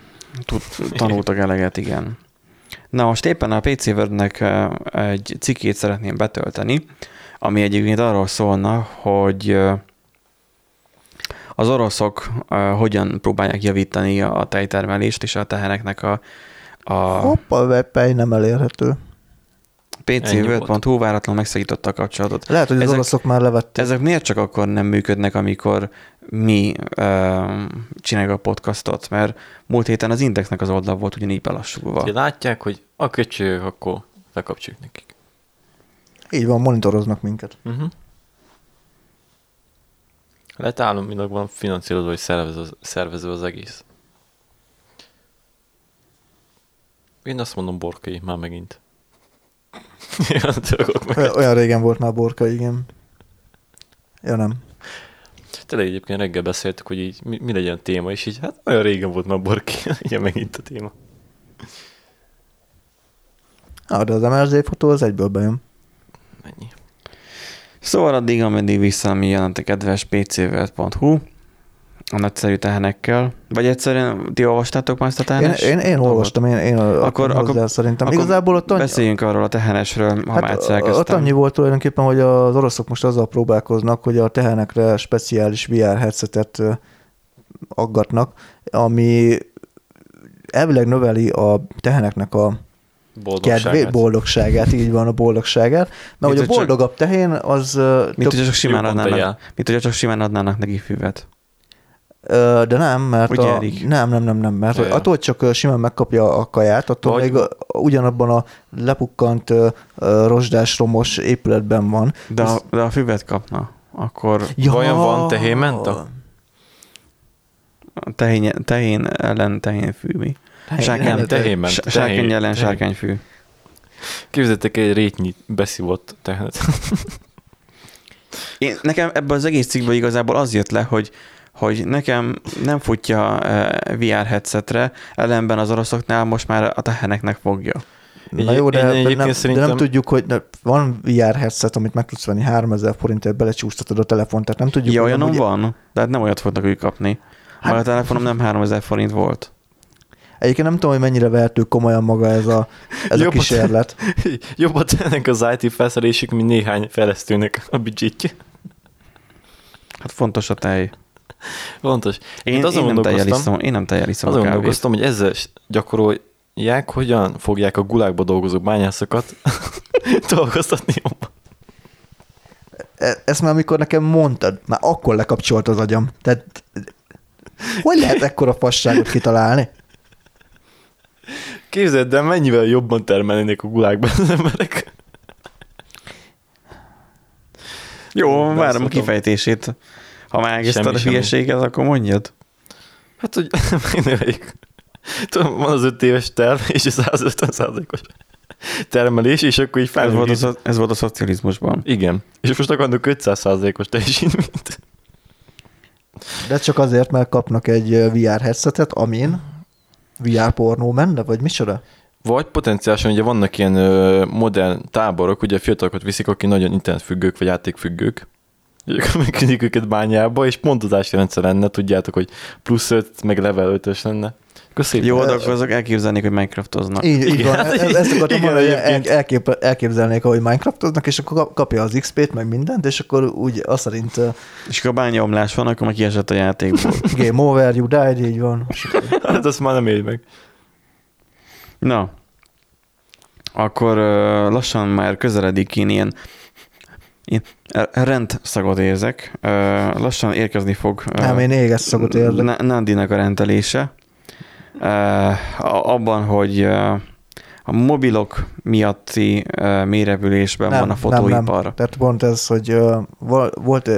tud, tanultak eleget, igen. Na most éppen a PC Wordnek egy cikkét szeretném betölteni, ami egyébként arról szólna, hogy az oroszok hogyan próbálják javítani a tejtermelést és a teheneknek a, a Hoppa, a webpej nem elérhető. pcworld.hu váratlanul megszakította a kapcsolatot. Lehet, hogy az Ezek- oroszok már levették. Ezek miért csak akkor nem működnek, amikor mi uh, csináljuk a podcastot? Mert múlt héten az Indexnek az oldal volt ugyanígy belassulva. Ha látják, hogy a köcsög, akkor lekapcsoljuk nekik. Így van, monitoroznak minket. Uh-huh. Lehet államilag van finanszírozva, hogy szervező, szervező az egész. Én azt mondom borkai, már megint. (laughs) Meg. Olyan- régen volt már borka, igen. Ja, nem. Tényleg egyébként reggel beszéltük, hogy így mi, mi legyen a téma, és így hát olyan régen volt már borki, (laughs) igen, megint a téma. Ah, de az MRZ fotó az egyből bejön. Mennyi. Szóval addig, ameddig vissza nem jön a kedves pcworld.hu a nagyszerű tehenekkel. Vagy egyszerűen ti olvastátok már ezt a Én, tehenes? én, én dolgot? olvastam, én, én akkor, Akkor- hozzá akkor- szerintem. akkor Igazából ott annyi, Beszéljünk arról a tehenesről, ha már egyszer hát, ott annyi volt tulajdonképpen, hogy az oroszok most azzal próbálkoznak, hogy a tehenekre speciális VR headsetet aggatnak, ami elvileg növeli a teheneknek a Boldogságát. boldogságát, így van a boldogságát, mert hogy a boldogabb tehén az Mint több, hogyha csak simán adnának, mint hogyha csak simán adnának neki füvet. De nem, mert Ugye, a, Erik? nem, nem, nem, nem, mert Jaj. attól, hogy csak simán megkapja a kaját, attól Vagy- még ugyanabban a lepukkant rozsdás romos épületben van. De a, de a füvet kapna, akkor Vajon van tehénmenta? a tehén, tehén ellen tehén fű mi? Sárkány, tehén- Sárkány ellen tehén. sárkányfű. Képzeljétek egy rétnyi beszívott tehenet. (laughs) Én, nekem ebből az egész cikkből igazából az jött le, hogy hogy nekem nem futja eh, VR headsetre, ellenben az oroszoknál most már a teheneknek fogja. Na jó, de, de, nem, de szerintem- nem tudjuk, hogy de van VR headset, amit meg tudsz venni 3000 forintért, belecsúsztatod a telefont, tehát nem tudjuk, Ja, olyanom amúgy- van, de hát nem olyat fognak ők kapni. Hát, Hát- a telefonom nem 3000 forint volt. Egyébként nem tudom, hogy mennyire vehető komolyan maga ez a, ez a Jobbat- kísérlet. (laughs) Jobban tennek az IT felszerelésük, mint néhány fejlesztőnek a budgetje. Hát fontos a tej. Fontos. Én, Itt azon én, nem, tejjel gondolkoztam- iszom, én nem tejjel iszom a Azon kávét. gondolkoztam, hogy ezzel gyakorolják, hogyan fogják a gulákba dolgozó bányászokat (laughs) dolgoztatni jobban. E- Ezt már amikor nekem mondtad, már akkor lekapcsolt az agyam. Tehát hogy lehet ekkora fasságot kitalálni? Képzeld el, mennyivel jobban termelnének a gulákban az emberek. Jó, várom a kifejtését. Ha már elkezdted Semmi a hülyeséget, akkor mondjad. Hát, hogy (laughs) megnöveljük. Tudom, van az öt éves terv, és a 150 százalékos. termelés, és akkor így Ez volt, a, ez volt a szocializmusban. Igen. És most akarnak 500%-os teljesítményt. De csak azért, mert kapnak egy VR headsetet, amin VR pornó menne, vagy micsoda? Vagy potenciálisan ugye vannak ilyen ö, modern táborok, ugye fiatalokat viszik, akik nagyon internetfüggők vagy játékfüggők, (laughs) megküldik őket bányába, és pontozási rendszer lenne, tudjátok, hogy plusz 5, meg level 5-ös lenne. Szép. Jó, de akkor azok elképzelnék, hogy Minecraftoznak. Így, így Igen, van, hát e- ezt akartam igen, mondani, hogy elkép, elképzelnék, ahogy Minecraftoznak, és akkor kap- kapja az XP-t, meg mindent, és akkor úgy azt szerint És akkor bányaomlás van, akkor meg kiesett a játékból. (laughs) game over, you died, így van. (laughs) Hát azt már nem él meg. Na, akkor lassan már közeledik én ilyen, ilyen rendszagot érzek. Lassan érkezni fog Nem, én éges szagot érzek. Na- Nandinak a rendelése. Abban, hogy a mobilok miatti ö, mérevülésben van a fotóipar. Tehát pont ez, hogy volt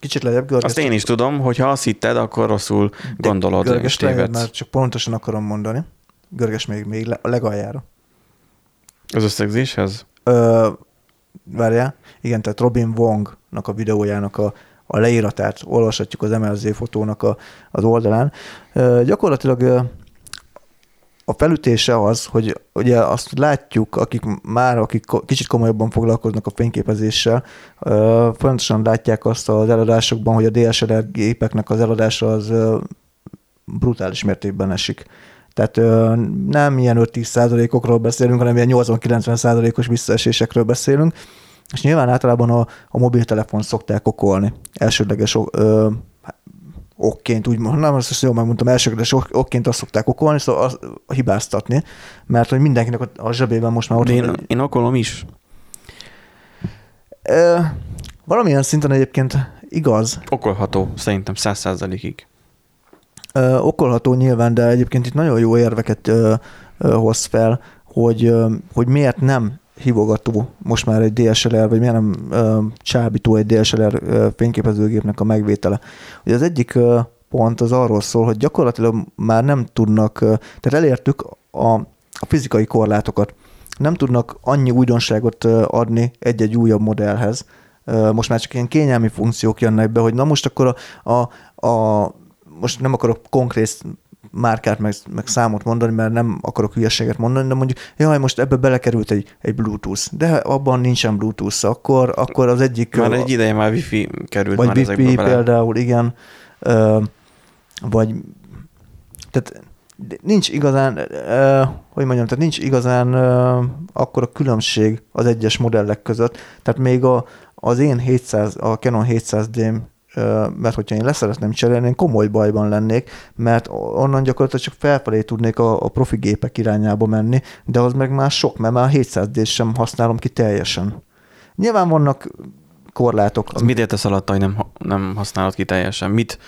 kicsit lejjebb görges. Azt én is tudom, hogy ha azt hitted, akkor rosszul gondolod, és Görges tévedsz. mert csak pontosan akarom mondani. Görges még, még a legaljára. Az összegzéshez? Ö, várjál, igen, tehát Robin Wongnak a videójának a, a leíratát olvashatjuk az MLZ fotónak a, az oldalán. Gyakorlatilag a felütése az, hogy ugye azt látjuk, akik már, akik kicsit komolyabban foglalkoznak a fényképezéssel, fontosan látják azt az eladásokban, hogy a DSLR gépeknek az eladása az brutális mértékben esik. Tehát ö, nem ilyen 5-10 százalékokról beszélünk, hanem ilyen 80-90 százalékos visszaesésekről beszélünk, és nyilván általában a, a mobiltelefon szokták okolni. Elsődleges ö, okként, úgy nem azt jól megmondtam, elsődleges ok- okként azt szokták okolni, szóval az, hibáztatni, mert hogy mindenkinek a, a zsebében most már ott De én, én okolom is. Ö, valamilyen szinten egyébként igaz, Okolható, szerintem száz százalékig. Ö, okolható nyilván, de egyébként itt nagyon jó érveket ö, ö, hoz fel, hogy, ö, hogy miért nem hívogató most már egy DSLR, vagy miért nem ö, csábító egy DSLR ö, fényképezőgépnek a megvétele. Ugye az egyik ö, pont az arról szól, hogy gyakorlatilag már nem tudnak, ö, tehát elértük a, a fizikai korlátokat. Nem tudnak annyi újdonságot ö, adni egy-egy újabb modellhez. Ö, Most már csak ilyen kényelmi funkciók jönnek be, hogy na most akkor a, a, a most nem akarok konkrét márkát meg, meg számot mondani, mert nem akarok hülyeséget mondani, de mondjuk, jaj, most ebbe belekerült egy, egy Bluetooth, de abban nincsen Bluetooth, akkor, akkor az egyik... Már egy ideje már wifi került vagy már Wi-Fi bele. például, igen, ö, vagy tehát nincs igazán, ö, hogy mondjam, tehát nincs igazán ö, akkor a különbség az egyes modellek között, tehát még a, az én 700, a Canon 700D-m ö, mert hogyha én leszeretném cserélni, én komoly bajban lennék, mert onnan gyakorlatilag csak felfelé tudnék a, a profi gépek irányába menni, de az meg már sok, mert már a 700D-t sem használom ki teljesen. Nyilván vannak korlátok. Az mit értesz alatt, hogy nem, nem használod ki teljesen? Mit,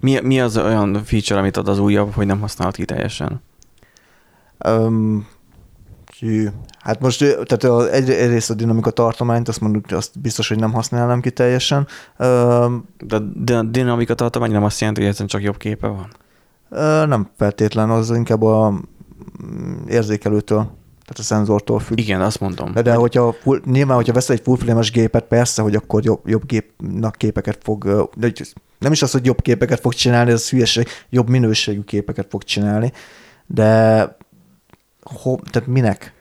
mi, mi az olyan feature, amit ad az újabb, hogy nem használod ki teljesen? Um, hát most tehát az egy, egyrészt a dinamika tartományt, azt mondjuk, azt biztos, hogy nem használnám ki teljesen. De a dinamika tartomány nem azt jelenti, hogy egyszerűen csak jobb képe van? nem feltétlen, az inkább a mm, érzékelőtől, tehát a szenzortól függ. Igen, azt mondom. De, de hogyha full, nyilván, hogyha veszel egy full frame gépet, persze, hogy akkor jobb, jobb gépnak képeket fog, de nem is az, hogy jobb képeket fog csinálni, ez hülyeség, jobb minőségű képeket fog csinálni, de ho, tehát minek?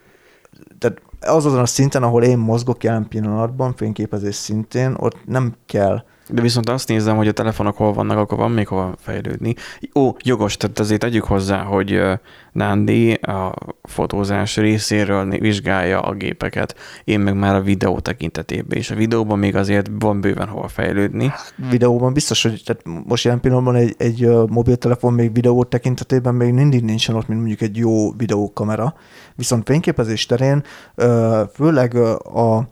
Az azon a szinten, ahol én mozgok jelen pillanatban, fényképezés szintén, ott nem kell De viszont azt nézem, hogy a telefonok hol vannak, akkor van még hova fejlődni. Ó, jogos, tehát azért tegyük hozzá, hogy Nándi a fotózás részéről vizsgálja a gépeket, én meg már a videó tekintetében, és a videóban még azért van bőven hova fejlődni. videóban biztos, hogy tehát most jelen pillanatban egy, egy mobiltelefon még videó tekintetében még mindig nincsen ott, mint mondjuk egy jó videókamera. Viszont fényképezés terén főleg a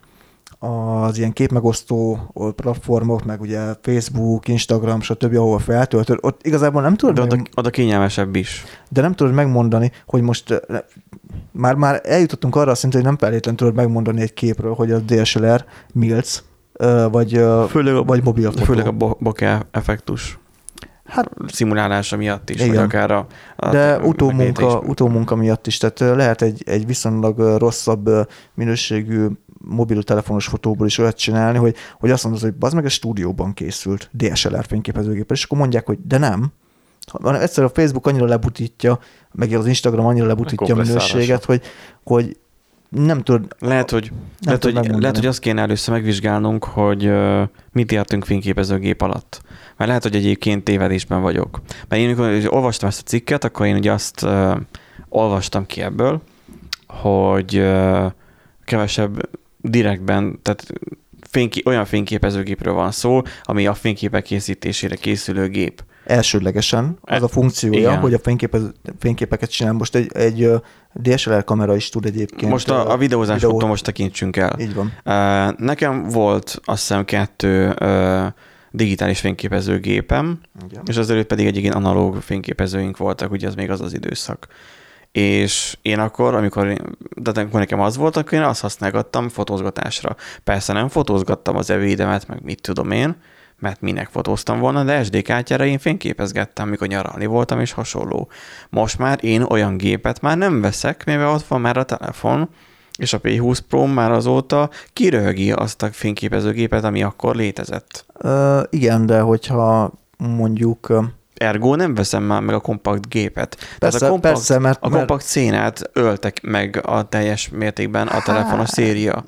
az ilyen képmegosztó platformok, meg ugye Facebook, Instagram, stb., ahol feltöltött, ott igazából nem tudod, De meg, oda, oda kényelmesebb is. de nem tudod megmondani, hogy most ö, már, már eljutottunk arra a szintre, hogy nem feltétlenül tudod megmondani egy képről, hogy az DSLR, Mills, ö, vagy, ö, Főleg a, vagy mobilfotó. főleg a bo- bokeh effektus. Hát- szimulálása miatt is, Igen. vagy akár a, a De a utómunka, utómunka miatt is, tehát lehet egy, egy viszonylag rosszabb minőségű mobiltelefonos fotóból is olyat csinálni, hogy, hogy azt mondod, hogy bazd meg, a stúdióban készült DSLR fényképezőgéppel, és akkor mondják, hogy de nem. Hanem egyszer a Facebook annyira lebutítja, meg az Instagram annyira lebutítja a minőséget, hogy, hogy nem tud, Lehet, hogy, nem lehet, tud hogy, lehet, hogy azt kéne először megvizsgálnunk, hogy mit értünk fényképezőgép alatt. Mert lehet, hogy egyébként tévedésben vagyok. Mert én amikor olvastam ezt a cikket, akkor én ugye azt ö, olvastam ki ebből, hogy ö, kevesebb direktben, tehát fényki, olyan fényképezőgépről van szó, ami a fényképek készítésére készülő gép. elsődlegesen az a funkciója, Igen. hogy a fényképez, fényképeket csinál. Most egy, egy DSLR kamera is tud egyébként. Most a, a ö, videózásoktól videó- most tekintsünk el. Így van. Nekem volt azt hiszem kettő digitális fényképezőgépem, Igen. és azelőtt pedig egy analóg fényképezőink voltak, ugye az még az az időszak. És én akkor, amikor, de amikor nekem az volt, akkor én azt használgattam fotózgatásra. Persze nem fotózgattam az evédemet, meg mit tudom én, mert minek fotóztam volna, de SD kártyára én fényképezgettem, mikor nyaralni voltam, és hasonló. Most már én olyan gépet már nem veszek, mivel ott van már a telefon, és a P20 Pro már azóta kiröhögi azt a fényképezőgépet, ami akkor létezett. Ö, igen, de hogyha mondjuk Ergo nem veszem már meg a kompakt gépet. Tehát Persze, a kompakt, persze, mert- a kompakt szénát öltek meg a teljes mértékben a telefonos széria.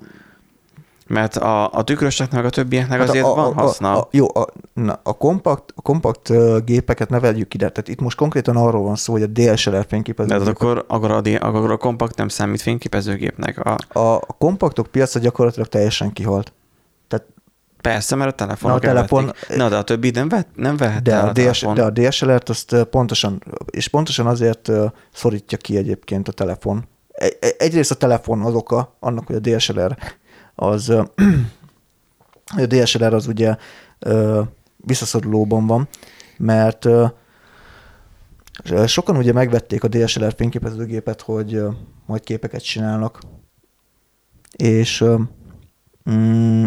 Mert a, a tükrösöknek, meg a többieknek Hát azért a, van a, haszna. A, a, jó, a, na, a kompakt, a kompakt gépeket ne vegyük ide. Tehát itt most konkrétan arról van szó, hogy a DSLR fényképező. de hát akkor, akkor, a, akkor a kompakt nem számít fényképezőgépnek. A, a kompaktok piaca gyakorlatilag teljesen kihalt. Persze, mert a telefonok Na, a telefon- elvették. Na, de a többi nem, vet, nem vehet de, el a a, DS, telefon. de a DSLR-t azt pontosan, és pontosan azért szorítja ki egyébként a telefon. Egy, egy- egyrészt a telefon az oka annak, hogy a DSLR az, (clears throat) a DSLR az ugye visszaszorulóban van, mert sokan ugye megvették a DSLR fényképezőgépet, hogy majd képeket csinálnak, és mm,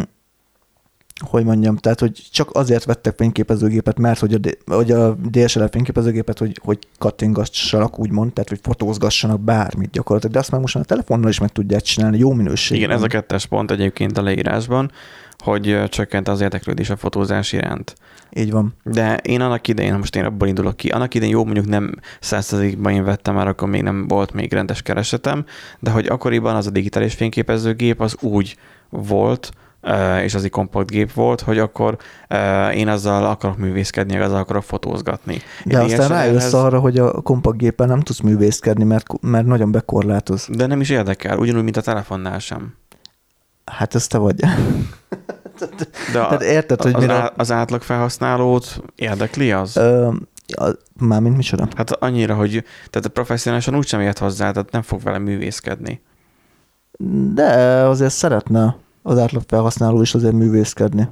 hogy mondjam, tehát, hogy csak azért vettek fényképezőgépet, mert hogy a, D- hogy a DSLR fényképezőgépet, hogy, hogy kattingassanak, úgymond, tehát, hogy fotózgassanak bármit gyakorlatilag, de azt már most már a telefonnal is meg tudják csinálni jó minőségben. Igen, ez a kettes pont egyébként a leírásban, hogy csökkent az érdeklődés a fotózás iránt. Így van. De én annak idején, most én abból indulok ki, annak idején jó, mondjuk nem százszerzékban én vettem már, akkor még nem volt még rendes keresetem, de hogy akkoriban az a digitális fényképezőgép az úgy volt, és az egy kompakt gép volt, hogy akkor ö, én azzal akarok művészkedni, azzal akarok fotózgatni. De Én aztán rájössz DSLR-hez arra, hogy a kompakt gépen nem tudsz művészkedni, mert, mert nagyon bekorlátoz. De nem is érdekel, ugyanúgy, mint a telefonnál sem. Hát ez te vagy. (laughs) De (laughs) a, Tehát érted, hogy az, mire... á, az átlag felhasználót érdekli az? Ö, a, mármint micsoda? Hát annyira, hogy tehát a professzionálisan úgysem ért hozzá, tehát nem fog vele művészkedni. De azért szeretne az átlag felhasználó is azért művészkedni.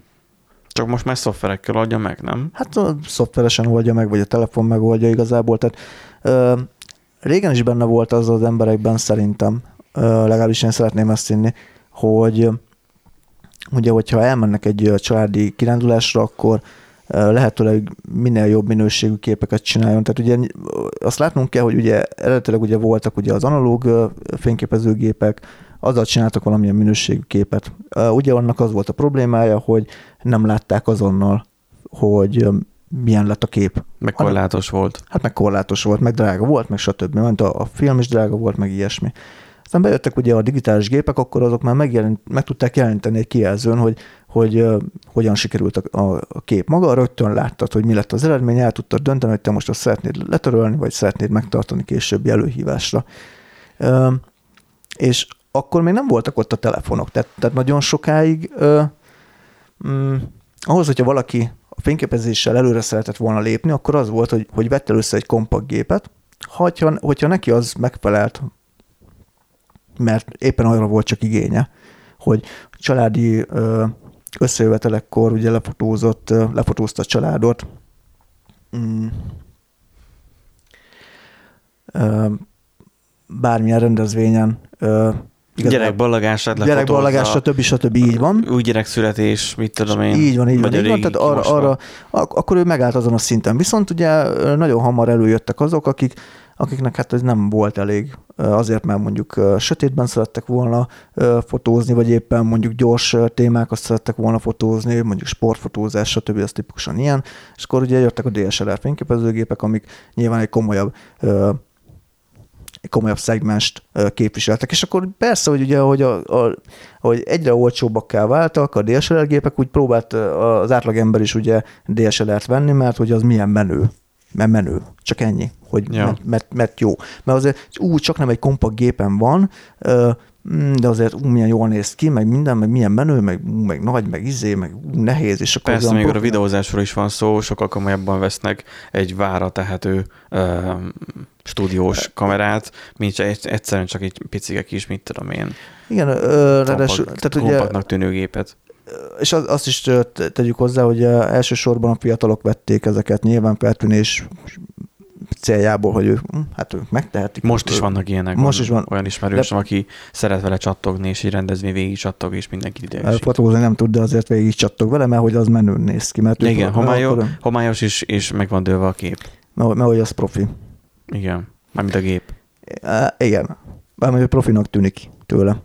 Csak most már szoftverekkel adja meg, nem? Hát szoftveresen oldja meg, vagy a telefon megoldja igazából. Tehát ö, régen is benne volt az az emberekben szerintem, ö, legalábbis én szeretném ezt hinni, hogy ugye, hogyha elmennek egy családi kirándulásra, akkor lehetőleg minél jobb minőségű képeket csináljon. Tehát ugye azt látnunk kell, hogy ugye eredetileg ugye voltak ugye az analóg fényképezőgépek, azzal csináltak valamilyen minőségű képet. Ugye annak az volt a problémája, hogy nem látták azonnal, hogy milyen lett a kép. Meg korlátos volt. Hát meg korlátos volt, meg drága volt, meg stb. Mert a, a film is drága volt, meg ilyesmi. Aztán bejöttek ugye a digitális gépek, akkor azok már megjelent, meg tudták jeleníteni egy kijelzőn, hogy, hogy uh, hogyan sikerült a, a, kép maga, rögtön láttad, hogy mi lett az eredmény, el tudtad dönteni, hogy te most azt szeretnéd letörölni, vagy szeretnéd megtartani későbbi előhívásra. És akkor még nem voltak ott a telefonok, tehát, tehát nagyon sokáig uh, mm, ahhoz, hogyha valaki a fényképezéssel előre szeretett volna lépni, akkor az volt, hogy, hogy vett először egy kompakt gépet, hogyha, hogyha neki az megfelelt, mert éppen arra volt csak igénye, hogy családi ö, összejövetelekkor ugye lefotózott, ö, lefotózta a családot, mm, ö, bármilyen rendezvényen ö, Gyerekballagását Gyerekballagás, stb. stb. így van. Új gyerekszületés, mit tudom én. Így van, így van, így van. Tehát arra, arra, ak- akkor ő megállt azon a szinten. Viszont ugye nagyon hamar előjöttek azok, akik, akiknek hát ez nem volt elég azért, mert mondjuk sötétben szerettek volna fotózni, vagy éppen mondjuk gyors témákat szerettek volna fotózni, mondjuk sportfotózás, stb. Ez tipikusan ilyen. És akkor ugye jöttek a DSLR fényképezőgépek, amik nyilván egy komolyabb komolyabb szegmest képviseltek. És akkor persze, hogy ugye, hogy, a, a, hogy egyre olcsóbbakká váltak a DSLR gépek, úgy próbált az átlagember is ugye DSLR-t venni, mert hogy az milyen menő. Mert menő. Csak ennyi. Hogy Ja. mert, mert, mert, jó. Mert azért úgy csak nem egy kompakt gépen van, de azért ú, milyen jól néz ki, meg minden, meg milyen menő, meg, ú, meg nagy, meg izé, meg ú, nehéz, és akkor Persze, amikor a videózásról is van szó, sokkal komolyabban vesznek egy vára tehető ö, stúdiós kamerát, mint egy, egyszerűen csak egy picike kis, mit tudom én, Igen, ö, ráadásul, kompakt, tehát ugye, kompaktnak tűnő gépet. és az, azt is tegyük hozzá, hogy elsősorban a fiatalok vették ezeket nyilván feltűnés céljából, hogy ők, hm, hát ők megtehetik. Most is vannak ilyenek. Most is van. Olyan ismerősöm, aki szeret vele csattogni, és így rendezvény végig csattog, és mindenki idegesít. Fotózni nem tud, de azért végig csattog vele, mert hogy az menőn néz ki. Mert Igen, homályos, akkor- homályos is, és meg van dőlve a kép. Mert, mert hogy az profi. Igen, mármint a gép. Igen, bármilyen hogy profinak tűnik tőle.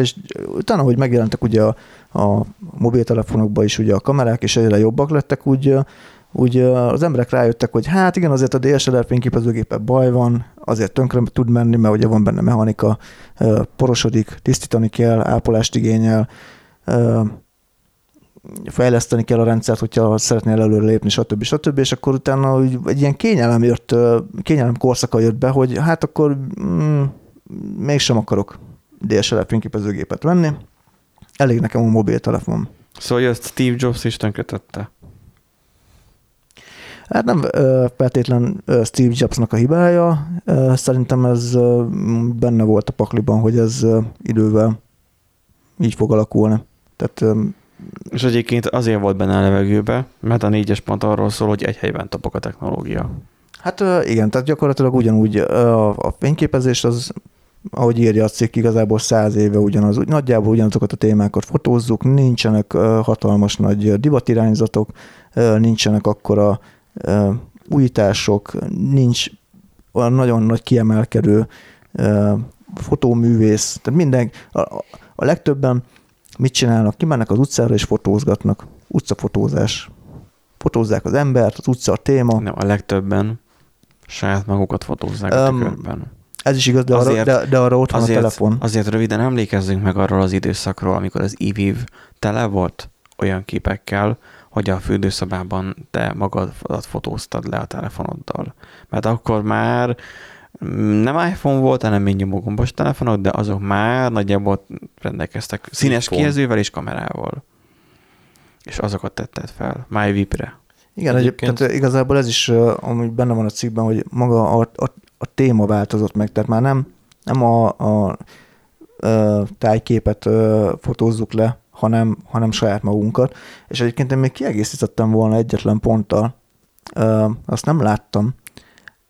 És utána, hogy megjelentek ugye a, a mobiltelefonokban is ugye a kamerák, és egyre jobbak lettek, úgy, úgy az emberek rájöttek, hogy hát igen, azért a DSLR fényképezőgépen baj van, azért tönkre tud menni, mert ugye van benne mechanika, porosodik, tisztítani kell, ápolást igényel, fejleszteni kell a rendszert, hogyha szeretnél előre lépni, stb. stb. És akkor utána úgy egy ilyen kényelem jött, kényelem korszaka jött be, hogy hát akkor mm, mégsem akarok DSLR fényképezőgépet venni, elég nekem a mobiltelefon. Szóval ezt Steve Jobs is tönkretette. Hát nem ö, feltétlen Steve Jobsnak a hibája, szerintem ez benne volt a pakliban, hogy ez idővel így fog alakulni. Tehát És egyébként azért volt benne a levegőbe, mert a négyes pont arról szól, hogy egy helyben tapok a technológia. Hát igen, tehát gyakorlatilag ugyanúgy a, fényképezés az, ahogy írja a cikk, igazából száz éve ugyanaz, úgy, nagyjából ugyanazokat a témákat fotózzuk, nincsenek hatalmas nagy divatirányzatok, nincsenek akkora újítások, nincs olyan nagyon nagy kiemelkedő fotóművész, tehát minden, a, a- a legtöbben mit csinálnak? Kimennek az utcára és fotózgatnak. Utcafotózás. Fotózzák az embert, az utca a téma. Nem, a legtöbben saját magukat fotózzák a Öm, tükörben. Ez is igaz, de, arra, Azért- de, de arra ott van a Azért, telefon. azért röviden emlékezzünk meg arról az időszakról, amikor az IVIV tele volt olyan képekkel, hogy a fürdőszobában te magadat fotóztad le a telefonoddal. Mert akkor már nem iPhone volt, hanem még nyomogombos telefonok, de azok már nagyjából rendelkeztek színes iPhone. kijelzővel és kamerával. És azokat tetted fel, MyVip-re. Igen, Egyébként- tehát igazából ez is, ami benne van a cikkben, hogy maga a, a, a téma változott meg, tehát már nem, nem a, a, a tájképet fotózzuk le, hanem, hanem saját magunkat. És egyébként én még kiegészítettem volna egyetlen ponttal, ö, azt nem láttam,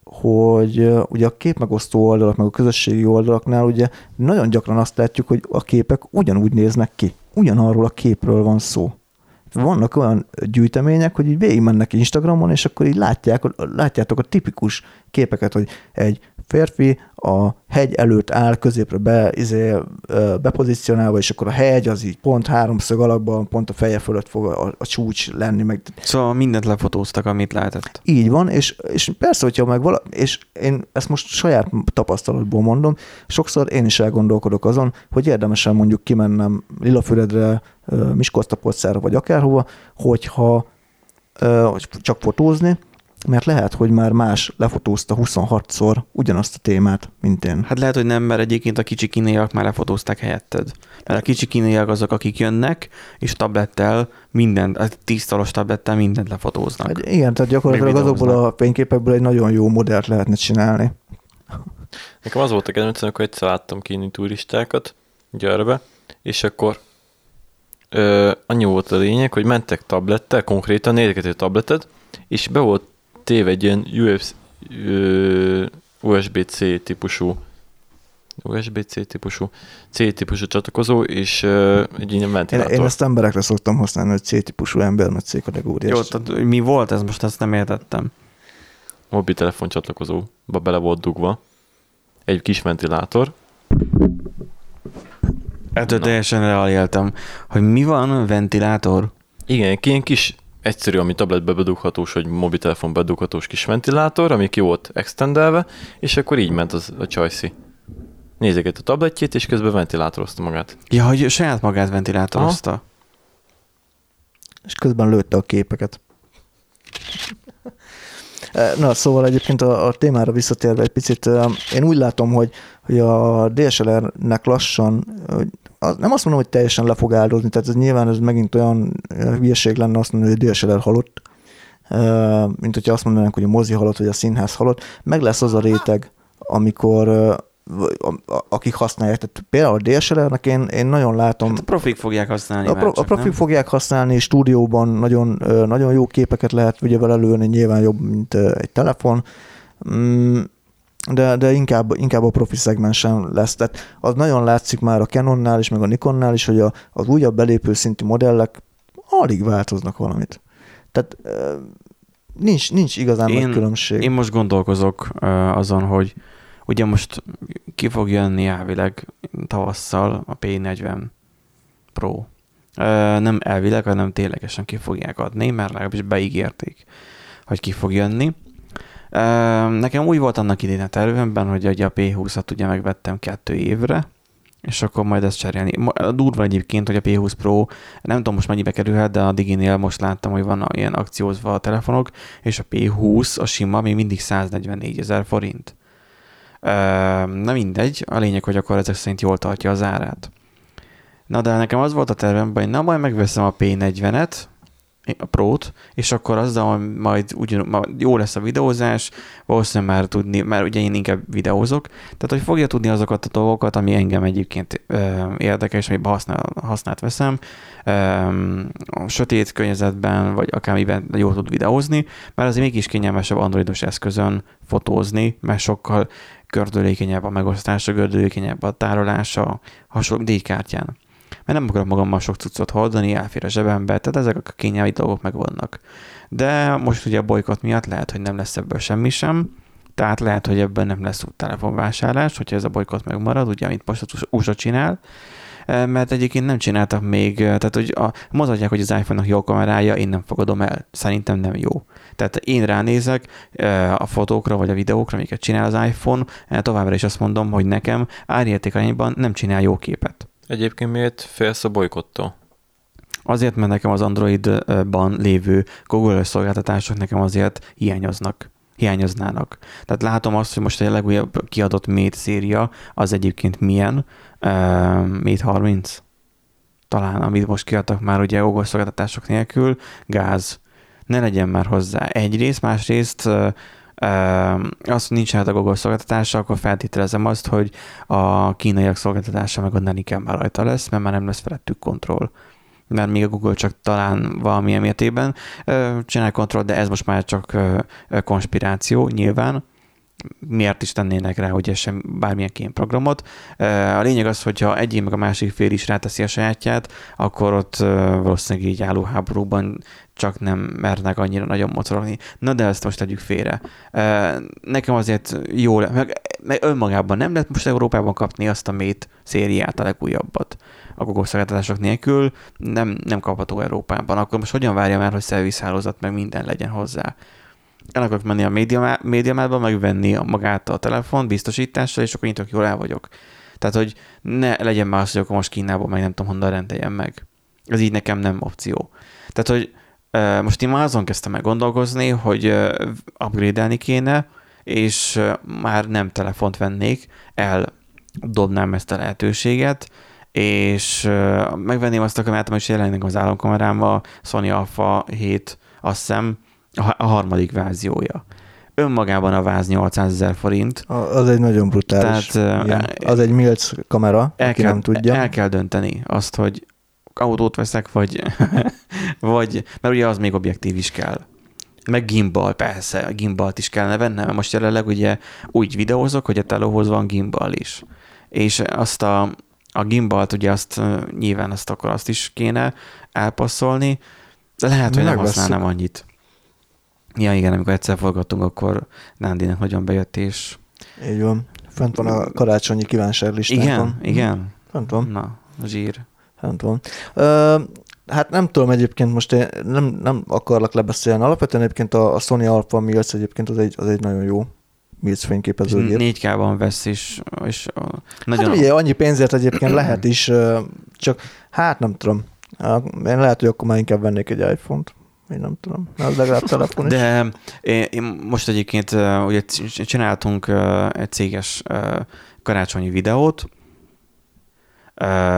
hogy ugye a képmegosztó oldalak, meg a közösségi oldalaknál ugye nagyon gyakran azt látjuk, hogy a képek ugyanúgy néznek ki. Ugyanarról a képről van szó vannak olyan gyűjtemények, hogy így végigmennek Instagramon, és akkor így látják, látjátok a tipikus képeket, hogy egy férfi a hegy előtt áll, középre be, izé, bepozícionálva, és akkor a hegy az így pont háromszög alakban, pont a feje fölött fog a, a csúcs lenni, meg Szóval mindent lefotóztak, amit lehetett. így van, és, és persze, hogyha meg vala, és én ezt most saját tapasztalatból mondom, sokszor én is elgondolkodok azon, hogy érdemesen mondjuk kimennem Lilafüredre, Miskolctapolcára, vagy akárhova, hogyha hogy csak fotózni, mert lehet, hogy már más lefotózta 26-szor ugyanazt a témát, mint én. Hát lehet, hogy nem, mert egyébként a kicsi kínaiak már lefotózták helyetted. Mert a kicsi kínaiak azok, akik jönnek, és tablettel mindent, a tízszoros tablettel mindent lefotóznak. Hát igen, tehát gyakorlatilag azokból a fényképekből egy nagyon jó modellt lehetne csinálni. Nekem az volt a kedvencem, amikor egyszer láttam kíni turistákat Győrbe, és akkor ö, annyi volt a lényeg, hogy mentek tablettel, konkrétan nézegető tabletet, és be volt téve egy ilyen UFC, ö, USB-C típusú USB-C típusú, C típusú csatlakozó, és uh, egy ilyen Én, ventilátor. én ezt emberekre szoktam használni, hogy C-típusú ember, mert C-kategóriás. Jó, tehát mi volt ez most, ezt nem értettem. mobiltelefon csatlakozóba bele volt dugva. Egy kis ventilátor. Ettől teljesen eléltem, hogy mi van ventilátor? Igen, ilyen kis, egyszerű, ami tabletbe bedughatós, vagy mobiltelefon bedughatós kis ventilátor, ami ki volt extendelve, és akkor így ment az, a csajszi. Nézegett a tabletjét, és közben ventilátorozta magát. Ja, hogy saját magát ventilátorozta. És közben lőtte a képeket. Eh, Na, szóval egyébként a, a témára visszatérve egy picit, eh, én úgy látom, hogy, hogy a DSLR-nek lassan, hogy az- nem azt mondom, hogy teljesen le fog áldozni, tehát ez nyilván ez megint olyan hülyeség lenne azt mondani, hogy a DSLR halott, mint hogyha azt mondanánk, hogy a mozi halott, vagy a színház halott. Meg lesz az a réteg, amikor akik használják. Tehát például a DSLR-nek én, én nagyon látom, Hát a profik fogják használni a, pro, a csak, profik nem? fogják használni, stúdióban nagyon, nagyon jó képeket lehet ugye vele lőni, nyilván jobb, mint egy telefon, Mm, de, de inkább, inkább a profi szegmensen lesz. Tehát az nagyon látszik már a Canonnál is, meg a Nikonnál is, hogy a, az újabb belépő szintű modellek alig változnak valamit. Tehát nincs, nincs igazán Én- nagy különbség. Én most gondolkozok azon, hogy ugye most ki fog jönni elvileg tavasszal a P40 Pro. Nem elvileg, hanem ténylegesen ki fogják adni, mert legalábbis beígérték, hogy ki fog jönni. Nekem úgy volt annak idén a tervemben, hogy ugye a P20-at ugye megvettem kettő évre, és akkor majd ezt cserélni. Durva egyébként, hogy a P20 Pro, nem tudom most mennyibe kerülhet, de a Diginél most láttam, hogy van ilyen akciózva a telefonok, és a P20, a sima, még mindig 144 ezer forint. Na mindegy, a lényeg, hogy akkor ezek szerint jól tartja az árát. Na de nekem az volt a tervemben, hogy na majd megveszem a P40-et, a Pro-t, és akkor azzal majd ugyan, majd jó lesz a videózás, valószínűleg már tudni, mert ugye én inkább videózok, tehát hogy fogja tudni azokat a dolgokat, ami engem egyébként ö, érdekel, amiben használ, használt veszem, ö, a sötét környezetben, vagy akármiben jól tud videózni, mert azért mégis kényelmesebb androidos eszközön fotózni, mert sokkal gördülékenyebb a megosztása, gördülékenyebb a tárolása, hasonló díjkártyán. Mert nem akarok magammal sok cuccot hordani, elfér a zsebembe, tehát ezek a kényelmi dolgok megvannak. De most ugye a bolykot miatt lehet, hogy nem lesz ebből semmi sem, tehát lehet, hogy ebben nem lesz telefonvásárlás, hogyha ez a bolykot megmarad, ugye, amit most az USA csinál, Eh, mert egyébként nem csináltak még, eh, tehát hogy a, mondhatják, hogy az iPhone-nak jó kamerája, én nem fogadom el. Szerintem nem jó. Tehát én ránézek eh, a fotókra vagy a videókra, amiket csinál az iPhone, továbbra is azt mondom, hogy nekem árértékarányban nem csinál jó képet. Egyébként miért félsz a bolykottól? Azért, mert nekem az Androidban lévő Google szolgáltatások nekem azért hiányoznak hiányoznának. Tehát látom azt, hogy most a legújabb kiadott Mate széria az egyébként milyen, uh, Mate 30 talán, amit most kiadtak már ugye Google szolgáltatások nélkül, gáz. Ne legyen már hozzá egyrészt, másrészt uh, azt, hogy nincs hát a Google szolgáltatása, akkor feltételezem azt, hogy a kínaiak szolgáltatása meg a Naniken már rajta lesz, mert már nem lesz felettük kontroll mert még a Google csak talán valamilyen mértékben csinál kontroll, de ez most már csak konspiráció nyilván. Miért is tennének rá, hogy sem bármilyen kémprogramot. A lényeg az, hogyha egyik meg a másik fél is ráteszi a sajátját, akkor ott valószínűleg így álló háborúban csak nem mernek annyira nagyon mocorogni. Na de ezt most tegyük félre. Nekem azért jó, meg, meg önmagában nem lehet most Európában kapni azt a Mate szériát, a legújabbat a Google nélkül nem, nem kapható Európában. Akkor most hogyan várja már, hogy szervizhálózat meg minden legyen hozzá? El akarok menni a média, médiamádba, megvenni a magát a telefon biztosítással, és akkor nyitok, jól el vagyok. Tehát, hogy ne legyen már az, hogy akkor most Kínából meg nem tudom honnan rendeljem meg. Ez így nekem nem opció. Tehát, hogy most én már azon kezdtem meg gondolkozni, hogy upgrade-elni kéne, és már nem telefont vennék, eldobnám ezt a lehetőséget, és megvenném azt a kamerát, amit jelenik az államkamerám, a Sony Alpha 7, azt hiszem, a, harmadik verziója. Önmagában a váz 800 ezer forint. Az egy nagyon brutális. Tehát, Tehát, ö, az egy milc kamera, El kell, nem tudja. el kell dönteni azt, hogy autót veszek, vagy, (laughs) vagy mert ugye az még objektív is kell. Meg gimbal, persze, a gimbalt is kellene vennem, mert most jelenleg ugye úgy videózok, hogy a telóhoz van gimbal is. és azt a, a gimbalt, ugye azt nyilván azt akkor azt is kéne elpasszolni, de lehet, hogy nem használnám annyit. Ja igen, amikor egyszer forgattunk, akkor Nándinek nagyon bejött, és Így van. Fent van a karácsonyi kívánságlistán. igen, igen, Fent van. na, zsír. Fent van. Ö, hát nem tudom egyébként most én nem, nem akarlak lebeszélni. Alapvetően egyébként a, a Sony Alpha Mills egyébként az egy, az egy nagyon jó Mills fényképezőgép. 4K-ban vesz, és, és Hát nagyon... ugye annyi pénzért egyébként lehet is, csak hát nem tudom. Én lehet, hogy akkor már inkább vennék egy iPhone-t. Én nem tudom. Az legalább telefon is. De én, én most egyébként ugye csináltunk egy céges karácsonyi videót,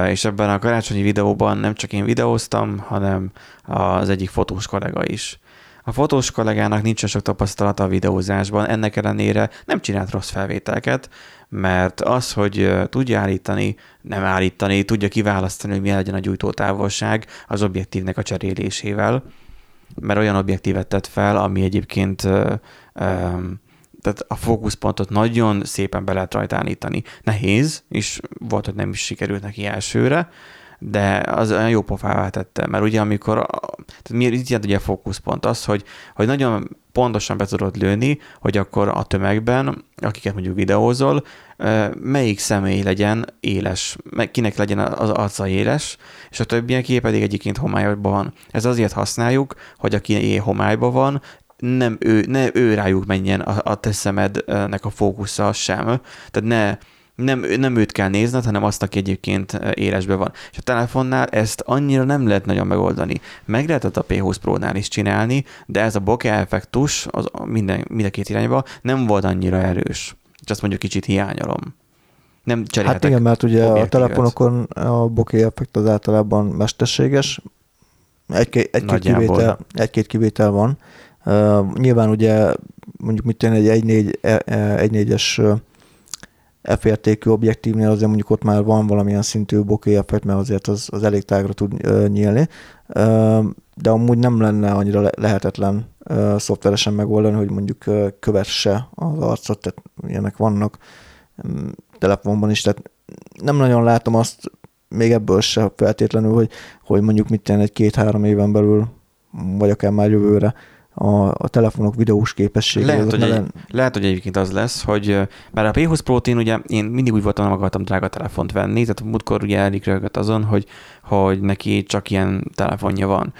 és ebben a karácsonyi videóban nem csak én videóztam, hanem az egyik fotós kollega is. A fotós kollégának nincsen sok tapasztalata a videózásban, ennek ellenére nem csinált rossz felvételket, mert az, hogy tudja állítani, nem állítani, tudja kiválasztani, hogy milyen legyen a gyújtótávolság az objektívnek a cserélésével, mert olyan objektívet tett fel, ami egyébként ö, tehát a fókuszpontot nagyon szépen be lehet rajta állítani. Nehéz, és volt, hogy nem is sikerült neki elsőre, de az olyan jó pofává tette, mert ugye amikor, tehát mi itt jelent ugye a fókuszpont? Az, hogy, hogy nagyon pontosan be tudod lőni, hogy akkor a tömegben, akiket mondjuk videózol, melyik személy legyen éles, kinek legyen az arca éles, és a többieké pedig egyébként homályban van. Ez azért használjuk, hogy aki homályban van, nem ő, ne ő rájuk menjen a, a te szemednek a fókusza sem. Tehát ne, nem, nem őt kell nézned, hanem azt, aki egyébként élesben van. És a telefonnál ezt annyira nem lehet nagyon megoldani. Meg lehetett a P20 Pro-nál is csinálni, de ez a bokeh effektus az minden, mind a két irányba nem volt annyira erős. És azt mondjuk kicsit hiányolom. Nem cserélhetek. Hát igen, mert ugye a telefonokon a bokeh effekt az általában mesterséges. Egy-két, Nagyjából. kivétel, egy-két kivétel van. Uh, nyilván ugye mondjuk mit tenni egy 1.4 1.4-es uh, F-értékű objektívnél azért mondjuk ott már van valamilyen szintű bokeh effekt, mert azért az, az elég tágra tud nyílni. De amúgy nem lenne annyira le- lehetetlen uh, szoftveresen megoldani, hogy mondjuk kövesse az arcot, tehát ilyenek vannak mm, telefonban is, tehát nem nagyon látom azt még ebből se feltétlenül, hogy, hogy mondjuk mit tenni egy két-három éven belül, vagy akár már jövőre a, a telefonok videós képessége. Lehet, hogy egy- Lehet, hogy egyébként az lesz, hogy mert a P20 Pro-tin ugye én mindig úgy voltam, nem akartam drága telefont venni, tehát a múltkor ugye Erik rögött azon, hogy, hogy neki csak ilyen telefonja van.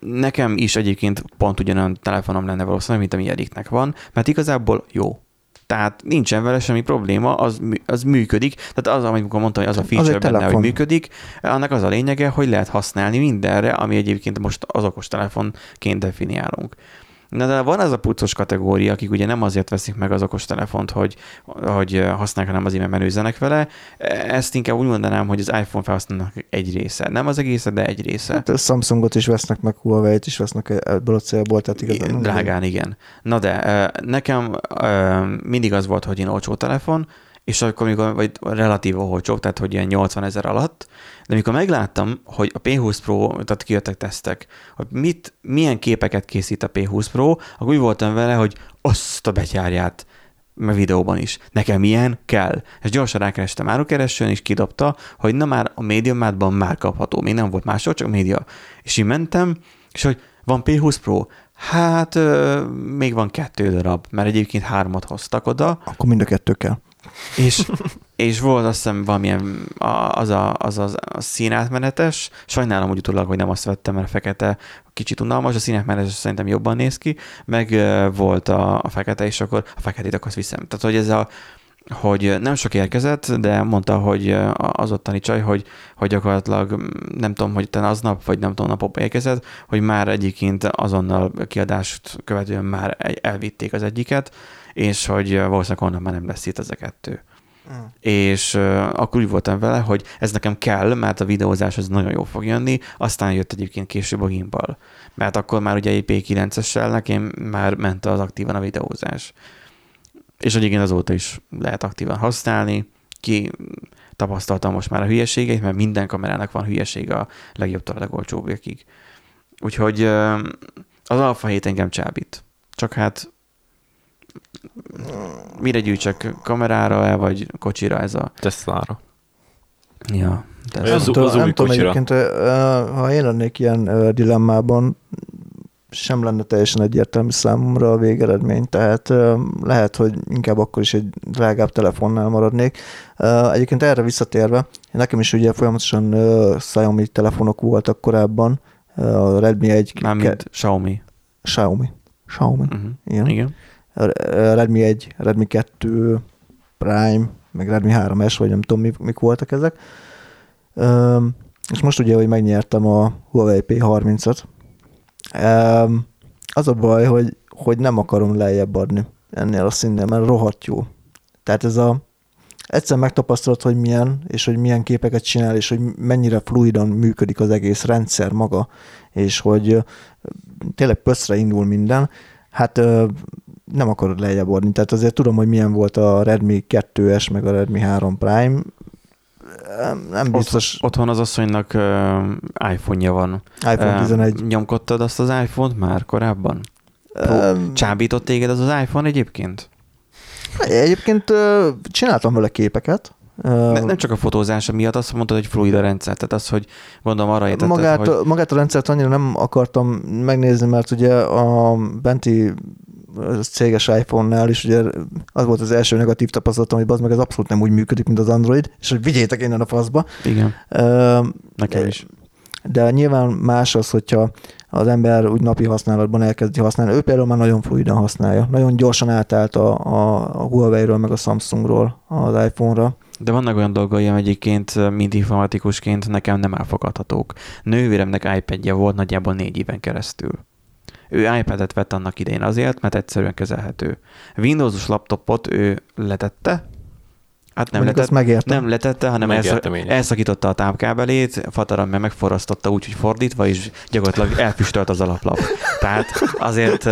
Nekem is egyébként pont ugyanolyan telefonom lenne valószínűleg, mint ami Eriknek van, mert igazából jó. Tehát nincsen vele semmi probléma, az, az működik. Tehát az, amikor mondtam, hogy az a feature egy benne, hogy működik, annak az a lényege, hogy lehet használni mindenre, ami egyébként most az okos telefonként definiálunk. Na de van az a puccos kategória, akik ugye nem azért veszik meg az okos telefont, hogy, hogy használják, hanem azért, mert menőzenek vele. Ezt inkább úgy mondanám, hogy az iPhone felhasználók egy része. Nem az egész, de egy része. Hát Samsungot is vesznek, meg Huawei-t is vesznek ebből a célból, tehát igazán. Drágán, igen. Na de nekem mindig az volt, hogy én olcsó telefon, és akkor, amikor, vagy relatív olcsó, tehát hogy ilyen 80 ezer alatt, de amikor megláttam, hogy a P20 Pro, tehát kijöttek tesztek, hogy mit, milyen képeket készít a P20 Pro, akkor úgy voltam vele, hogy azt a betyárját, meg videóban is. Nekem ilyen kell. És gyorsan rákerestem árukeresőn, és kidobta, hogy na már a médiumátban már kapható. Még nem volt máshol, csak média. És így mentem, és hogy van P20 Pro? Hát ö, még van kettő darab, mert egyébként hármat hoztak oda, Akkor mind a kettő kell. és, és volt azt hiszem valamilyen a- az a, az, az a színátmenetes, sajnálom úgy utólag, hogy nem azt vettem, mert a fekete kicsit unalmas, a színátmenetes szerintem jobban néz ki, meg volt a, a fekete, és akkor a feketét akkor azt viszem. Tehát, hogy ez a hogy nem sok érkezett, de mondta, hogy az ottani csaj, hogy, hogy gyakorlatilag nem tudom, hogy te aznap, vagy nem tudom, napokban érkezett, hogy már egyébként azonnal kiadást követően már egy- elvitték az egyiket, és hogy valószínűleg onnan már nem lesz itt ez a kettő. És uh, akkor úgy voltam vele, hogy ez nekem kell, mert a videózás az nagyon jól fog jönni, aztán jött egyébként később a gimbal. Mert akkor már ugye egy P9-essel nekem már ment az aktívan a videózás. És egyébként azóta is lehet aktívan használni, ki tapasztaltam most már a hülyeségeit, mert minden kamerának van hülyesége a legjobbtól a legolcsóbbakig. Úgyhogy ö, az Alpha 7 engem csábít. Csak hát Mire gyűjtsek kamerára vagy kocsira ez a... Tesla-ra. Ja, de Ez nem tudom, nem tudom egyébként, ha én lennék ilyen dilemmában, sem lenne teljesen egyértelmű számomra a végeredmény, tehát lehet, hogy inkább akkor is egy drágább telefonnál maradnék. Egyébként erre visszatérve, nekem is ugye folyamatosan Xiaomi telefonok voltak korábban, a Redmi 1, Mármint Xiaomi. Xiaomi, Xiaomi, Uh-huh. igen. Igen. Redmi 1, Redmi 2 Prime, meg Redmi 3S, vagy nem tudom, mik, voltak ezek. És most ugye, hogy megnyertem a Huawei P30-at. Üm, az a baj, hogy, hogy nem akarom lejjebb adni ennél a színnél, mert rohadt jó. Tehát ez a egyszer megtapasztalod, hogy milyen, és hogy milyen képeket csinál, és hogy mennyire fluidan működik az egész rendszer maga, és hogy tényleg pöszre indul minden, hát nem akarod lejjebb adni. Tehát azért tudom, hogy milyen volt a Redmi 2S, meg a Redmi 3 Prime. Nem- biztos. Otthon az asszonynak uh, iPhone-ja van. iPhone Ö, 11. Nyomkodtad azt az iPhone-t már korábban? Öm, Csábított téged az az iPhone egyébként? Egyébként ö, csináltam vele képeket. Ne, nem csak a fotózása miatt, azt mondtad, hogy fluid a rendszer, tehát az, hogy gondolom arra értetted, magát, hogy magát a rendszert annyira nem akartam megnézni, mert ugye a benti céges iPhone-nál is ugye az volt az első negatív tapasztalatom, hogy az meg ez abszolút nem úgy működik, mint az Android, és hogy vigyétek innen a faszba. igen, Ö, nekem is. De nyilván más az, hogyha az ember úgy napi használatban elkezdi használni. Ő például már nagyon fluidan használja. Nagyon gyorsan átállt a, a, a Huawei-ről, meg a Samsungról az iPhone-ra. De vannak olyan dolgai, egyébként, mint informatikusként nekem nem elfogadhatók. Nővéremnek iPad-je volt nagyjából négy éven keresztül. Ő iPad-et vett annak idején azért, mert egyszerűen kezelhető. Windows-os laptopot ő letette, hát nem letette, megértem. nem letette, hanem elszak, Megértem elszakította a tápkábelét, Fataram meg megforrasztotta úgy, hogy fordítva, és gyakorlatilag elfüstölt az alaplap. Tehát azért,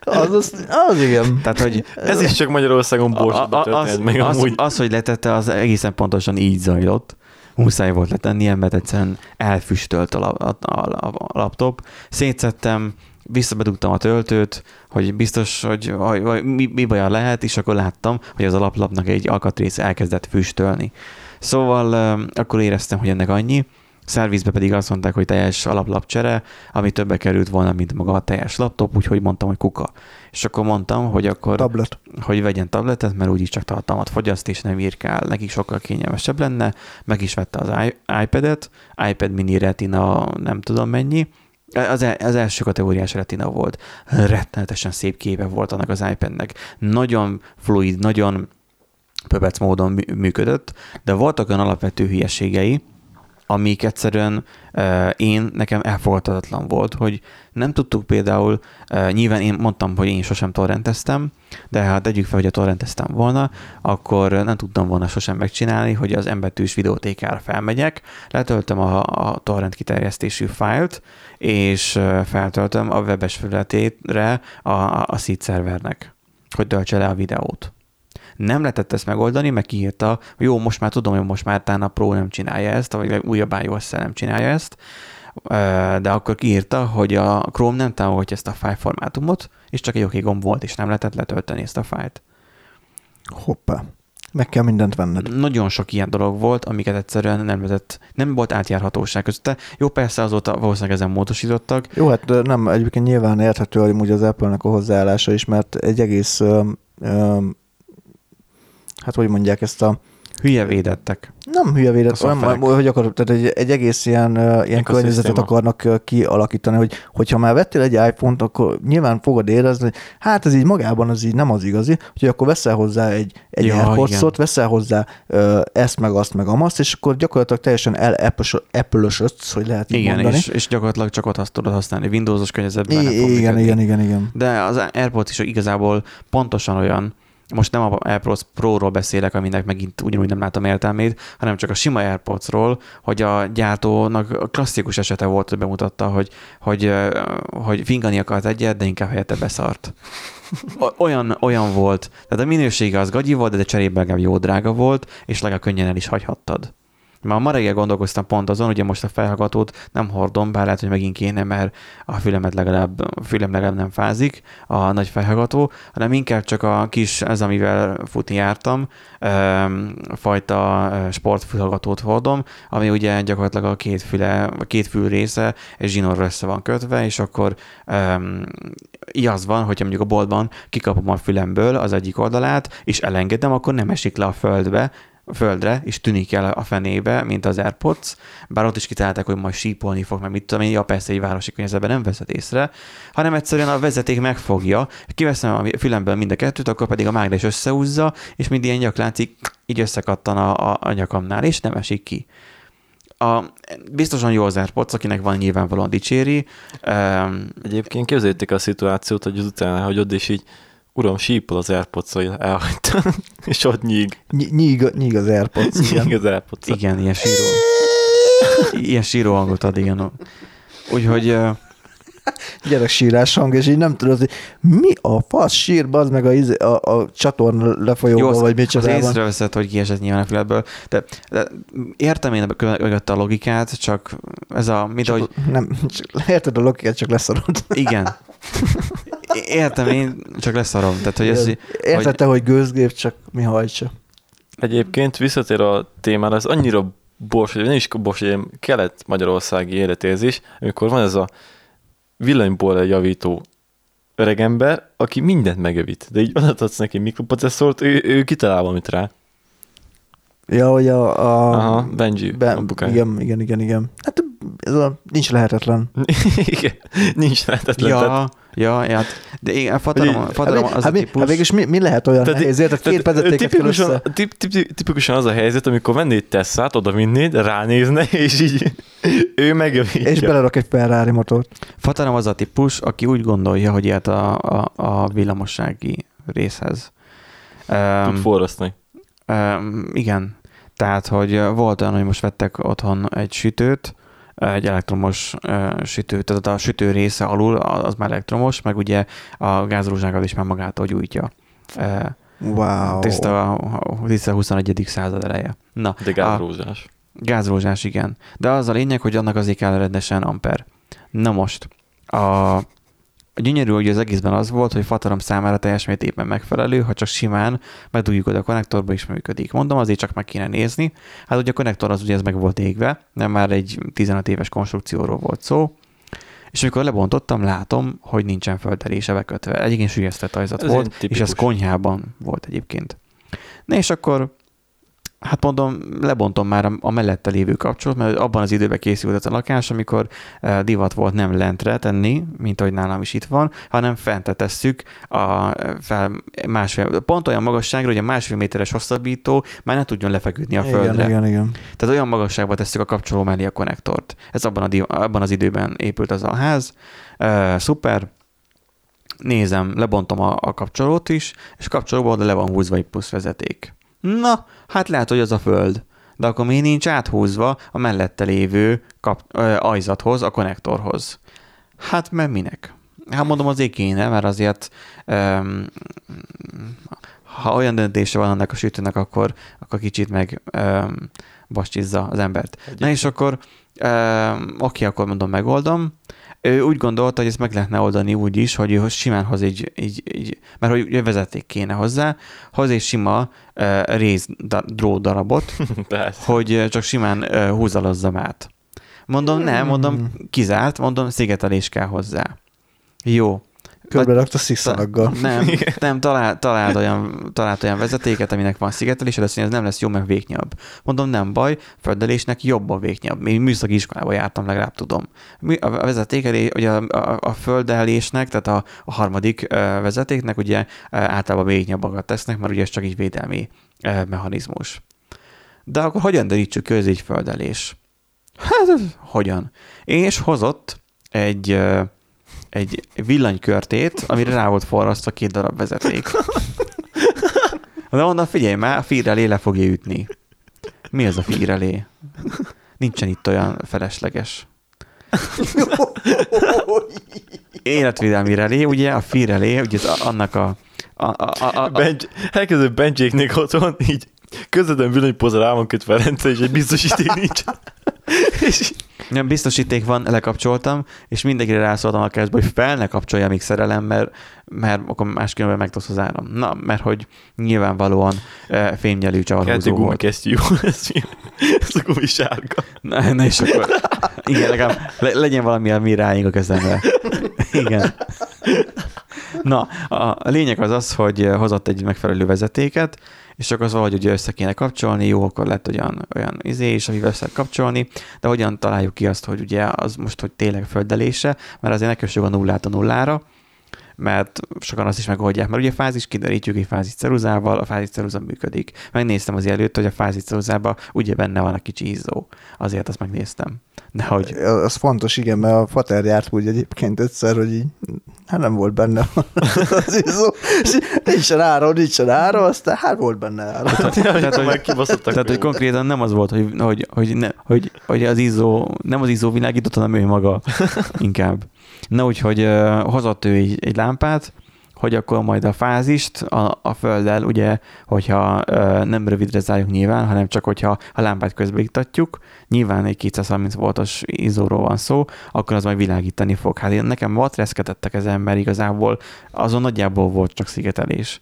Az, az, az igen. tehát hogy Ez is csak Magyarországon borsodba történt az, meg az, amúgy. az, hogy letette, az egészen pontosan így zajlott. Muszáj volt letennie, mert egyszerűen elfüstölt a, lap, a, a, a laptop. Szétszettem, visszabedugtam a töltőt, hogy biztos, hogy, hogy, hogy mi, mi baja lehet, és akkor láttam, hogy az alaplapnak egy alkatrész elkezdett füstölni. Szóval akkor éreztem, hogy ennek annyi, szervizbe pedig azt mondták, hogy teljes alaplapcsere, ami többe került volna, mint maga a teljes laptop, úgyhogy mondtam, hogy kuka. És akkor mondtam, hogy akkor Tablet. hogy vegyen tabletet, mert úgyis csak tartalmat fogyaszt, és nem írkál, neki sokkal kényelmesebb lenne. Meg is vette az iPad-et, iPad mini retina nem tudom mennyi, az, el- az első kategóriás retina volt. Rettenetesen szép képe volt annak az iPadnek. Nagyon fluid, nagyon pöbec módon mű- működött, de voltak olyan alapvető hülyeségei, amik egyszerűen én, nekem elfogadhatatlan volt, hogy nem tudtuk például, uh, nyilván én mondtam, hogy én sosem torrenteztem, de hát tegyük fel, hogy a torrenteztem volna, akkor nem tudtam volna sosem megcsinálni, hogy az embetűs videótékára felmegyek, letöltöm a, a torrent kiterjesztésű fájlt, és uh, feltöltöm a webes felületére a, a, a seed szervernek, hogy töltse le a videót nem lehetett ezt megoldani, meg kiírta, hogy jó, most már tudom, hogy most már talán a Pro nem csinálja ezt, vagy újabb ios nem csinálja ezt, de akkor kiírta, hogy a Chrome nem támogatja ezt a file formátumot, és csak egy oké gomb volt, és nem lehetett letölteni ezt a fájlt. Hoppá. Meg kell mindent venned. Nagyon sok ilyen dolog volt, amiket egyszerűen nem lehetett, nem volt átjárhatóság közte. Jó, persze azóta valószínűleg ezen módosítottak, Jó, hát nem, egyébként nyilván érthető hogy az Apple-nek a hozzáállása is, mert egy egész, hát hogy mondják ezt a, hülye védettek. nem hülye A védet, szoftverek. nem, hogy akarok, tehát egy, egy egész ilyen, ilyen Ökoszisztéma. környezetet akarnak ö, kialakítani, hogy hogyha már vettél egy iPhone-t, akkor nyilván fogod érezni, hogy hát ez így magában az így nem az igazi, hogy akkor veszel hozzá egy, egy Ja, AirPods-ot, igen. veszel hozzá ö, ezt, meg azt, meg amazt, és akkor gyakorlatilag teljesen el Apple-ösödsz, hogy lehet így Igen, mondani. és, és gyakorlatilag csak ott azt tudod használni. Windows-os környezetben I- igen, működni. igen, igen, igen. De az AirPods is igazából pontosan olyan, most nem a AirPods Pro-ról beszélek, aminek megint ugyanúgy nem látom értelmét, hanem csak a sima AirPods-ról, hogy a gyártónak klasszikus esete volt, hogy bemutatta, hogy, hogy, hogy fingani akart egyet, de inkább helyette beszart. Olyan, olyan volt. Tehát a minősége az gagyi volt, de cserébe legalább jó drága volt, és legalább könnyen el is hagyhattad. Már ma reggel gondolkoztam pont azon, ugye most a felhallgatót nem hordom, bár lehet, hogy megint kéne, mert a fülemet legalább, a fülem legalább nem fázik, a nagy felhallgató, hanem inkább csak a kis, ez amivel futni jártam, fajta sportfülhallgatót hordom, ami ugye gyakorlatilag a két füle, a két fül része egy zsinórra össze van kötve, és akkor um, az van, hogyha mondjuk a boltban kikapom a fülemből az egyik oldalát, és elengedem, akkor nem esik le a földbe, földre, és tűnik el a fenébe, mint az AirPods, bár ott is kitalálták, hogy majd sípolni fog, mert mit tudom én, ja persze egy városi környezetben nem veszed észre, hanem egyszerűen a vezeték megfogja, kiveszem a fülemből mind a kettőt, akkor pedig a mágnes összehúzza, és mind ilyen nyakláncig így összekattan a, a, a nyakamnál, és nem esik ki. A, biztosan jó az AirPods, akinek van nyilvánvalóan dicséri. Um, Egyébként képzeljétek a szituációt, hogy azután hagyod, és így Uram, sípol az airpods hogy elhagytam, (laughs) és ott nyíg. Ny- nyíg, nyíg az AirPods. (laughs) nyíg az AirPods. Igen, ilyen síró. ilyen síró hangot ad, igen. Úgyhogy... Gyerek sírás hang, és így nem tudod, hogy mi a fasz sír, az meg a, a, a csatorna lefolyóba, Jó, vagy mit Az észreveszed, hogy kiesett nyilván a fületből, de, de értem én mögött a logikát, csak ez a... Mit, csak, hogy... Nem, csak, érted a logikát, csak leszarod. Igen. Értem, én csak leszarom. Tehát, hogy ez, Érted hogy... hogy gőzgép, csak mi hajtsa. Egyébként visszatér a témára, az annyira bors, nem is bors, hogy kelet-magyarországi életérzés, amikor van ez a villanyból javító öregember, aki mindent megjavít, de így adhatsz neki mikroprocesszort, ő, ő kitalál valamit rá. Ja, hogy a... a Aha, Benji. Ben, igen, igen, igen, igen. Hát ez a, nincs lehetetlen. (laughs) igen, nincs lehetetlen. Ja, tehát... ja, ja, de igen, fatarom, fatarom hát, az hát, a típus. Hát végülis mi, mi lehet olyan tehát, nehéz, érted? Két vezetéket tipikusan, tip, tip, tipikusan az a helyzet, amikor vennéd Tesszát, oda vinnéd, ránézne, (laughs) és így ő megjavítja. És belerak egy Ferrari motort. Fatarom az a típus, aki úgy gondolja, hogy ilyet a, a, a villamossági részhez. Tud um, forrasztani. Um, igen, tehát, hogy volt olyan, hogy most vettek otthon egy sütőt, egy elektromos sütő, tehát a sütő része alul az már elektromos, meg ugye a gázrózsákat is már magától gyújtja. Wow. Tiszta, tiszta 21. század eleje. Na, De gázrózsás. A, gázrózsás, igen. De az a lényeg, hogy annak azért kell rendesen amper. Na most, a a gyönyörű, hogy az egészben az volt, hogy Fatarom számára teljes mértékben megfelelő, ha csak simán bedugjuk oda a konnektorba is működik. Mondom, azért csak meg kéne nézni. Hát ugye a konnektor az ugye ez meg volt égve, nem már egy 15 éves konstrukcióról volt szó, és amikor lebontottam, látom, hogy nincsen föltelése bekötve. Egyébként sülyeztett ajzat ez volt, és ez konyhában volt egyébként. Na és akkor Hát mondom, lebontom már a mellette lévő kapcsolat, mert abban az időben készült ez a lakás, amikor eh, divat volt nem lentre tenni, mint ahogy nálam is itt van, hanem fent tesszük a fel másfél, pont olyan magasságra, hogy a másfél méteres hosszabbító már ne tudjon lefeküdni a földre. Igen, igen, igen. Tehát olyan magasságba tesszük a kapcsoló mellé a konnektort. Ez abban, a, abban az időben épült az a ház. Uh, szuper, nézem, lebontom a, a kapcsolót is, és kapcsolóból le van húzva egy plusz vezeték. Na, hát lehet, hogy az a föld. De akkor mi nincs áthúzva a mellette lévő kap, ö, ajzathoz, a konnektorhoz? Hát mert minek? Hát mondom, azért kéne, mert azért öm, ha olyan döntése van annak a sütőnek, akkor, akkor kicsit meg öm, bastizza az embert. Egyébként. Na és akkor öm, oké, akkor mondom, megoldom, ő úgy gondolta, hogy ezt meg lehetne oldani úgy is, hogy simán hoz egy, egy, egy mert hogy vezeték kéne hozzá, hoz egy sima uh, rész darabot, hogy csak simán uh, húzalozzam át. Mondom, nem, mondom, kizárt, mondom, szigetelés kell hozzá. Jó, Körbe rakta szikszalaggal. Nem, (laughs) nem talál, talált, olyan, talált olyan vezetéket, aminek van szigetelés, de azt mondja, ez nem lesz jó, mert véknyabb. Mondom, nem baj, földelésnek jobb a véknyabb. Én műszaki iskolába jártam, legalább tudom. A vezetékelés, ugye a, a, a földelésnek, tehát a, a harmadik vezetéknek ugye általában véknyabbakat tesznek, mert ugye ez csak egy védelmi mechanizmus. De akkor hogyan derítsük ki, ez így földelés? Hát, hogyan? És hozott egy egy villanykörtét, amire rá volt forrasztva két darab vezeték. (laughs) De onnan figyelj már, a fírrelé le fogja ütni. Mi ez a fírrelé? Nincsen itt olyan felesleges. (laughs) Életvédelmi relé, ugye a fírrelé, ugye az annak a... a, a, a, a Benj, elkezdő Benjéknék otthon, így Közvetlen villanypóza rá van kötve a rendszer, és egy biztosíték nincs. És Nem, biztosíték van, lekapcsoltam, és mindenkire rászóltam a keresztbe, hogy fel ne kapcsolja, még szerelem, mert, mert akkor máskülönben megtosz az áram. Na, mert hogy nyilvánvalóan e, fémnyelű csavarhúzó volt. gumikesztyű, jó, ez, ez a gumi sárga. Na, na és akkor, igen, legalább le, legyen valami, ami ráing a kezemre. Igen. Na, a, a lényeg az az, hogy hozott egy megfelelő vezetéket, és akkor az valahogy ugye össze kéne kapcsolni, jó, akkor lett olyan, olyan izé is, amivel össze kapcsolni, de hogyan találjuk ki azt, hogy ugye az most, hogy tényleg földelése, mert azért ne kössük a nullát a nullára, mert sokan azt is megoldják, mert ugye fázis kiderítjük egy fázis ceruzával, a fázis ceruza működik. Megnéztem az előtt, hogy a fázis ceruzában ugye benne van a kicsi izzó. Azért azt megnéztem. De hogy Az fontos, igen, mert a fater járt úgy egyébként egyszer, hogy így, hát nem volt benne (laughs) az izzó, és nincsen ára, nincsen ára, aztán hát volt benne ára. tehát, hogy, (laughs) Már kibaszottak. tehát, hogy konkrétan nem az volt, hogy, hogy, hogy, ne, hogy, hogy az izzó, nem az izzó világított, hanem ő maga (laughs) inkább. Na úgyhogy hozott ő egy, egy lámpát, hogy akkor majd a fázist a, a földdel, ugye, hogyha uh, nem rövidre zárjuk nyilván, hanem csak hogyha a lámpát közbeiktatjuk, nyilván egy 230 voltos izzóról van szó, akkor az majd világítani fog. Hát én, nekem volt reszketettek ezen, mert igazából azon nagyjából volt csak szigetelés.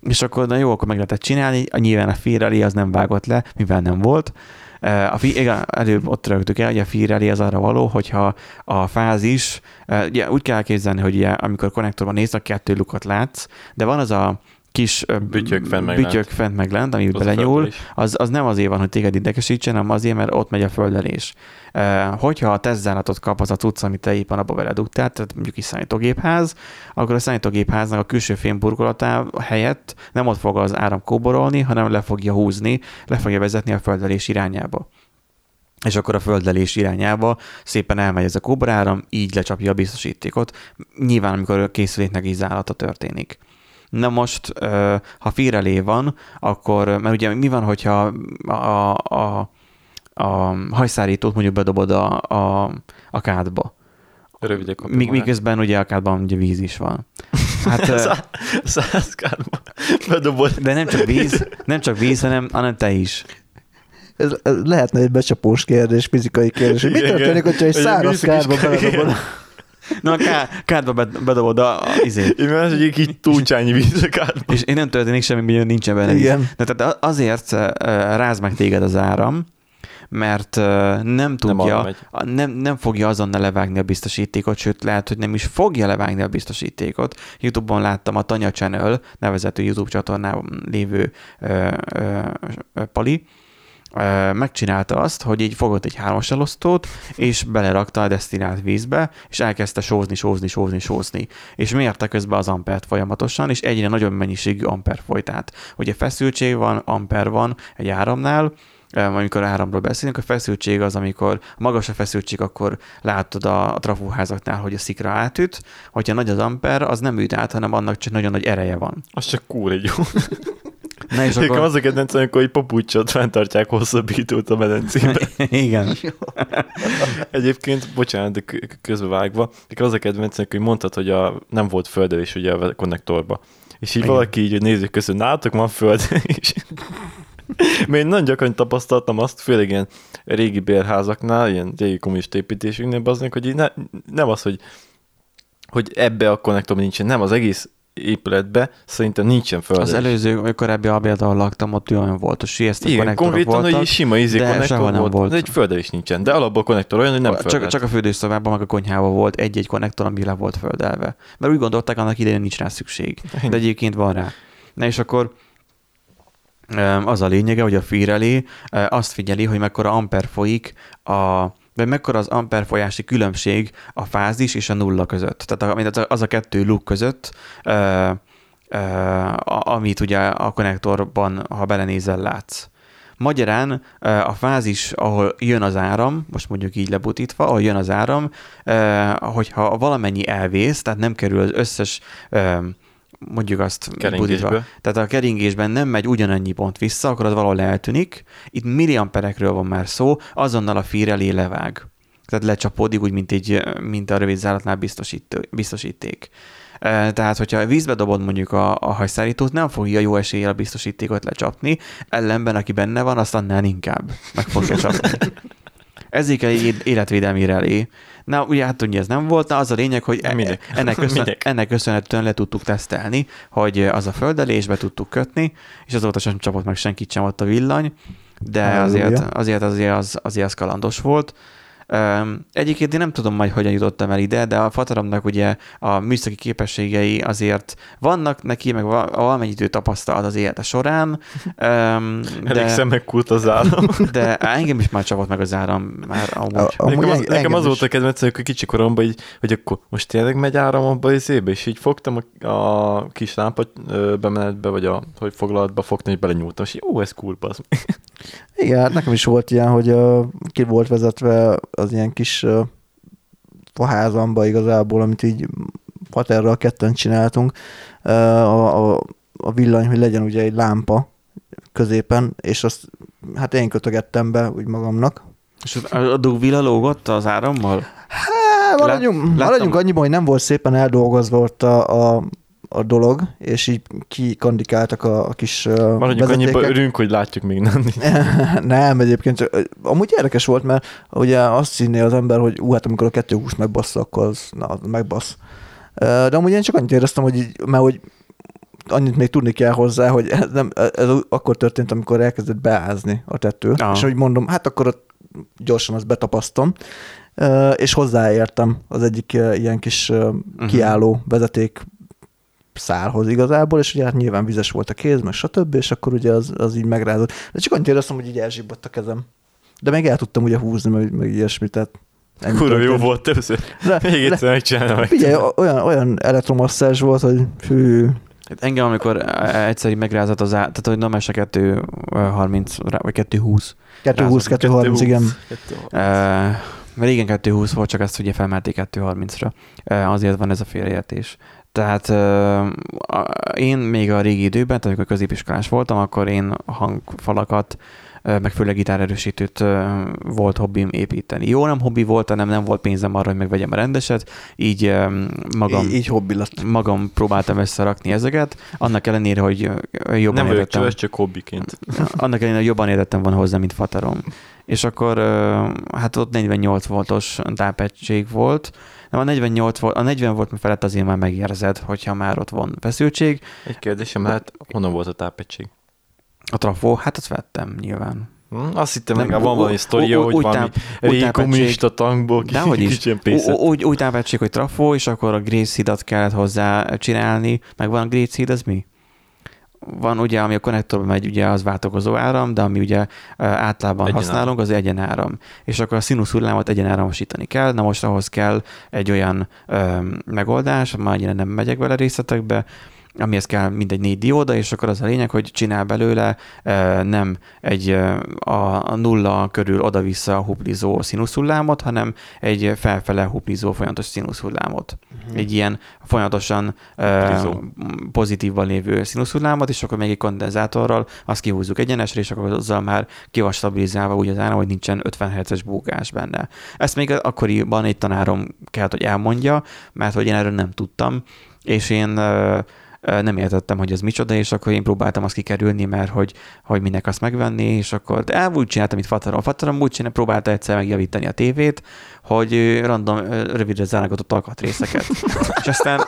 És akkor na jó, akkor meg lehetett csinálni, a nyilván a Firelli az nem vágott le, mivel nem volt. A fi, igen, előbb ott rögtük el, hogy a Firelli az arra való, hogyha a fázis, ugye úgy kell képzelni, hogy ugye, amikor konnektorban néz, a kettő lukat látsz, de van az a kis Bütyök fent meg bütyök lent. fent meg lent, ami Az belenyúl, az, az nem azért van, hogy téged idegesítsen, hanem azért, mert ott megy a földelés. Uh, hogyha a tesztzálatot kap az a cucc, amit te éppen abba beledugtál, tehát mondjuk is számítógépház, akkor a számítógépháznak a külső fémburkolatá helyett nem ott fog az áram kóborolni, hanem le fogja húzni, le fogja vezetni a földelés irányába. És akkor a földelés irányába szépen elmegy ez a kóboráram, így lecsapja a biztosítékot. Nyilván, amikor a készüléknek is zárata történik. Na most, ha félrelé van, akkor, mert ugye mi van, hogyha a, a, a hajszárítót mondjuk bedobod a, a, a kádba. Rövidek a Míg, miközben ugye a kádban ugye víz is van. Hát, (laughs) Száz kárba bedobod. de nem csak víz, nem csak víz, hanem, hanem te is. Ez, ez lehetne egy becsapós kérdés, fizikai kérdés. hogy Mi történik, hogyha egy száraz kárba beledobod? Na, a ká- kádba bed- bedobod a, a izét. Én más, hogy így túlcsányi víz a kárba. És én nem történik semmi, mivel nincsen benne víz. Igen. De tehát azért ráz meg téged az áram, mert nem tudja, nem, nem, nem fogja azonnal levágni a biztosítékot, sőt lehet, hogy nem is fogja levágni a biztosítékot. Youtube-on láttam a Tanya Channel nevezetű YouTube csatornában lévő ö, ö, ö, pali, megcsinálta azt, hogy így fogott egy hármas elosztót, és belerakta a desztinált vízbe, és elkezdte sózni, sózni, sózni, sózni. És mérte közben az ampert folyamatosan, és egyre nagyobb mennyiségű amper folyt át. Ugye feszültség van, amper van egy áramnál, amikor áramról beszélünk, a feszültség az, amikor magas a feszültség, akkor látod a, a trafóházaknál, hogy a szikra átüt, hogyha nagy az amper, az nem üt át, hanem annak csak nagyon nagy ereje van. Az csak kúr egy jó. (laughs) Na és akkor... az a kedvencem, amikor egy papucsot fenntartják hosszabbítót a medencébe. (laughs) Igen. Egyébként, bocsánat, de közbevágva, nekem az a kedvencem, hogy mondtad, hogy a, nem volt földelés ugye a konnektorba. És így Igen. valaki így nézzük közül, nálatok van földelés. (laughs) Mert én nagyon gyakran tapasztaltam azt, főleg ilyen régi bérházaknál, ilyen régi kommunista építésünknél, baznak, hogy így ne, nem az, hogy, hogy ebbe a konnektorban nincsen, nem, az egész épületbe szerintem nincsen földelés. Az előző, korábbi albélet, ahol laktam, ott olyan volt, hogy siesztett Igen, konkrétan, voltak. hogy sima de konnektor nem volt, de egy földelés nincsen. De alapból a konnektor olyan, hogy nem csak, földelt. csak a fürdőszobában, meg a konyhában volt egy-egy konnektor, ami le volt földelve. Mert úgy gondolták, annak idején nincs rá szükség. De egyébként van rá. Na és akkor az a lényege, hogy a Firelli ö, azt figyeli, hogy mekkora amper folyik a vagy mekkora az amperfolyási különbség a fázis és a nulla között. Tehát az a- kettő luk között, ö, ö, amit ugye a konnektorban, ha belenézel, látsz. Magyarán a fázis, ahol jön az áram, most mondjuk így lebutítva, ahol jön az áram, hogyha valamennyi elvész, tehát nem kerül az összes mondjuk azt butítva, tehát a keringésben nem megy ugyanannyi pont vissza, akkor az valahol eltűnik. Itt milliamperekről van már szó, azonnal a fír elé levág. Tehát lecsapódik úgy, mint, egy, mint a rövid záratnál biztosíték. E, Tehát, hogyha vízbe dobod mondjuk a, a hajszárítót, nem fogja jó eséllyel a biztosítékot lecsapni, ellenben, aki benne van, azt annál inkább meg fogja csapni. (laughs) Ezért kell egy életvédelmi relé. Na, ugye hát ugye ez nem volt, na az a lényeg, hogy e- Minek? ennek, (laughs) köszön, Minek? ennek köszönhetően le tudtuk tesztelni, hogy az a földelésbe tudtuk kötni, és azóta sem csapott meg senkit sem ott a villany, de azért, azért, azért, az, azért az kalandos volt. Egyébként én nem tudom majd, hogyan jutottam el ide, de a fataromnak ugye a műszaki képességei azért vannak neki, meg val- valamennyi idő tapasztalat az élete során, um, Elég de, szemekkult az állam. (laughs) de engem is már csapott meg az áram, már amúgy. A- Amúgy nekem az, nekem az volt a kedvenc, amikor kicsi koromban, így, hogy akkor most tényleg megy áram abba az ébe, és így fogtam a, a kis lámpa bemenetbe, vagy a, hogy foglalatba fogtam, és belenyúltam, és így, ó, ez cool, az. Igen, hát nekem is volt ilyen, hogy uh, ki volt vezetve az ilyen kis faházamba igazából, amit így paterral ketten csináltunk, a, a, a villany, hogy legyen ugye egy lámpa középen, és azt hát én kötögettem be úgy magamnak. És a dugvilla lógott az árammal? Hát, maradjunk, maradjunk annyiban, hogy nem volt szépen eldolgozva ott a, a, a dolog, és így kikandikáltak a, a kis Maradjunk annyiba örülünk, hogy látjuk még nem. (laughs) nem, egyébként amúgy érdekes volt, mert ugye azt hinné az ember, hogy ú, hát amikor a 220 megbassza, akkor az, na, az megbasz. De amúgy én csak annyit éreztem, hogy így, mert hogy annyit még tudni kell hozzá, hogy ez, nem, ez akkor történt, amikor elkezdett beázni a tető, Aha. és hogy mondom, hát akkor ott gyorsan azt betapasztom, és hozzáértem az egyik ilyen kis ö, kiálló vezeték szálhoz igazából, és ugye hát nyilván vizes volt a kéz, meg stb., és akkor ugye az, az így megrázott. De csak annyit éreztem, hogy így elzsibbott a kezem. De még el tudtam ugye húzni, meg, meg ilyesmit, tehát ennyi Kurva jó volt többször. De, (laughs) Még egyszer megcsinálom meg. figyelj, olyan, olyan elektromasszázs volt, hogy fű, Hát engem, amikor egyszer így megrázott az á... Tehát, hogy nem mese 230, rá- vagy 220. 220, 230, igen. Uh, mert igen, 220 volt, csak ezt ugye felmelték 230-ra. Uh, azért van ez a félreértés. Tehát én még a régi időben, tehát amikor középiskolás voltam, akkor én hangfalakat, meg főleg gitárerősítőt volt hobbim építeni. Jó, nem hobbi volt, hanem nem volt pénzem arra, hogy megvegyem a rendeset, így magam, Így, így hobbi lett. magam próbáltam összerakni ezeket, annak ellenére, hogy jobban Nem értettem. csöves, csak hobbiként. (laughs) Annak ellenére, hogy jobban értettem volna hozzá, mint Fatarom. És akkor hát ott 48 voltos tápegység volt. Nem, a 48 volt, a 40 volt felett azért már megérzed, hogyha már ott van feszültség. Egy kérdésem, hát honnan volt a tápegység? A trafó, hát azt vettem nyilván. Hm, azt hittem, Nem, legalább van valami sztoria, hogy valami régi kommunista tankból pénzet. ú- Úgy, úgy tápegység, hogy trafó, és akkor a Grace hidat kellett hozzá csinálni. Meg van a Grace híd, ez mi? Van ugye, ami a konnektorba megy, ugye az váltakozó áram, de ami ugye általában Egyenáram. használunk, az egyenáram. És akkor a színusz hullámot egyenáramosítani kell. Na most ahhoz kell egy olyan ö, megoldás, már annyira nem megyek vele részletekbe, amihez kell mindegy négy dióda, és akkor az a lényeg, hogy csinál belőle nem egy a, nulla körül oda-vissza huplizó színuszhullámot, hanem egy felfele huplizó folyamatos színuszhullámot. Egy ilyen folyamatosan Huplizó. pozitívban lévő színuszhullámot, és akkor még egy kondenzátorral azt kihúzzuk egyenesre, és akkor azzal már ki van stabilizálva úgy az áram, hogy nincsen 50 Hz búgás benne. Ezt még akkoriban egy tanárom kellett, hogy elmondja, mert hogy én erről nem tudtam, és én nem értettem, hogy ez micsoda, és akkor én próbáltam azt kikerülni, mert hogy, hogy minek azt megvenni, és akkor de úgy csináltam, mint Fatarom. Fatarom úgy csinál, próbálta egyszer megjavítani a tévét, hogy random rövidre zárgatott alkatrészeket. (laughs) és aztán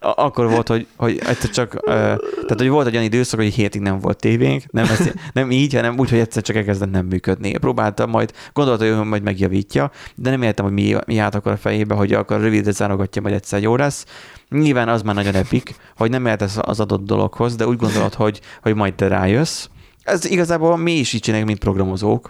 akkor volt, hogy, hogy egyszer csak, tehát hogy volt egy olyan időszak, hogy hétig nem volt tévénk, nem, ez, nem így, hanem úgy, hogy egyszer csak elkezdett nem működni. Próbáltam majd, gondolta, hogy majd megjavítja, de nem értem, hogy mi, mi állt akkor a fejébe, hogy akkor rövidre zárogatja, majd egyszer jó lesz. Nyilván az már nagyon epik, hogy nem értesz az adott dologhoz, de úgy gondolod, hogy, hogy majd te rájössz. Ez igazából mi is így csináljuk, mint programozók.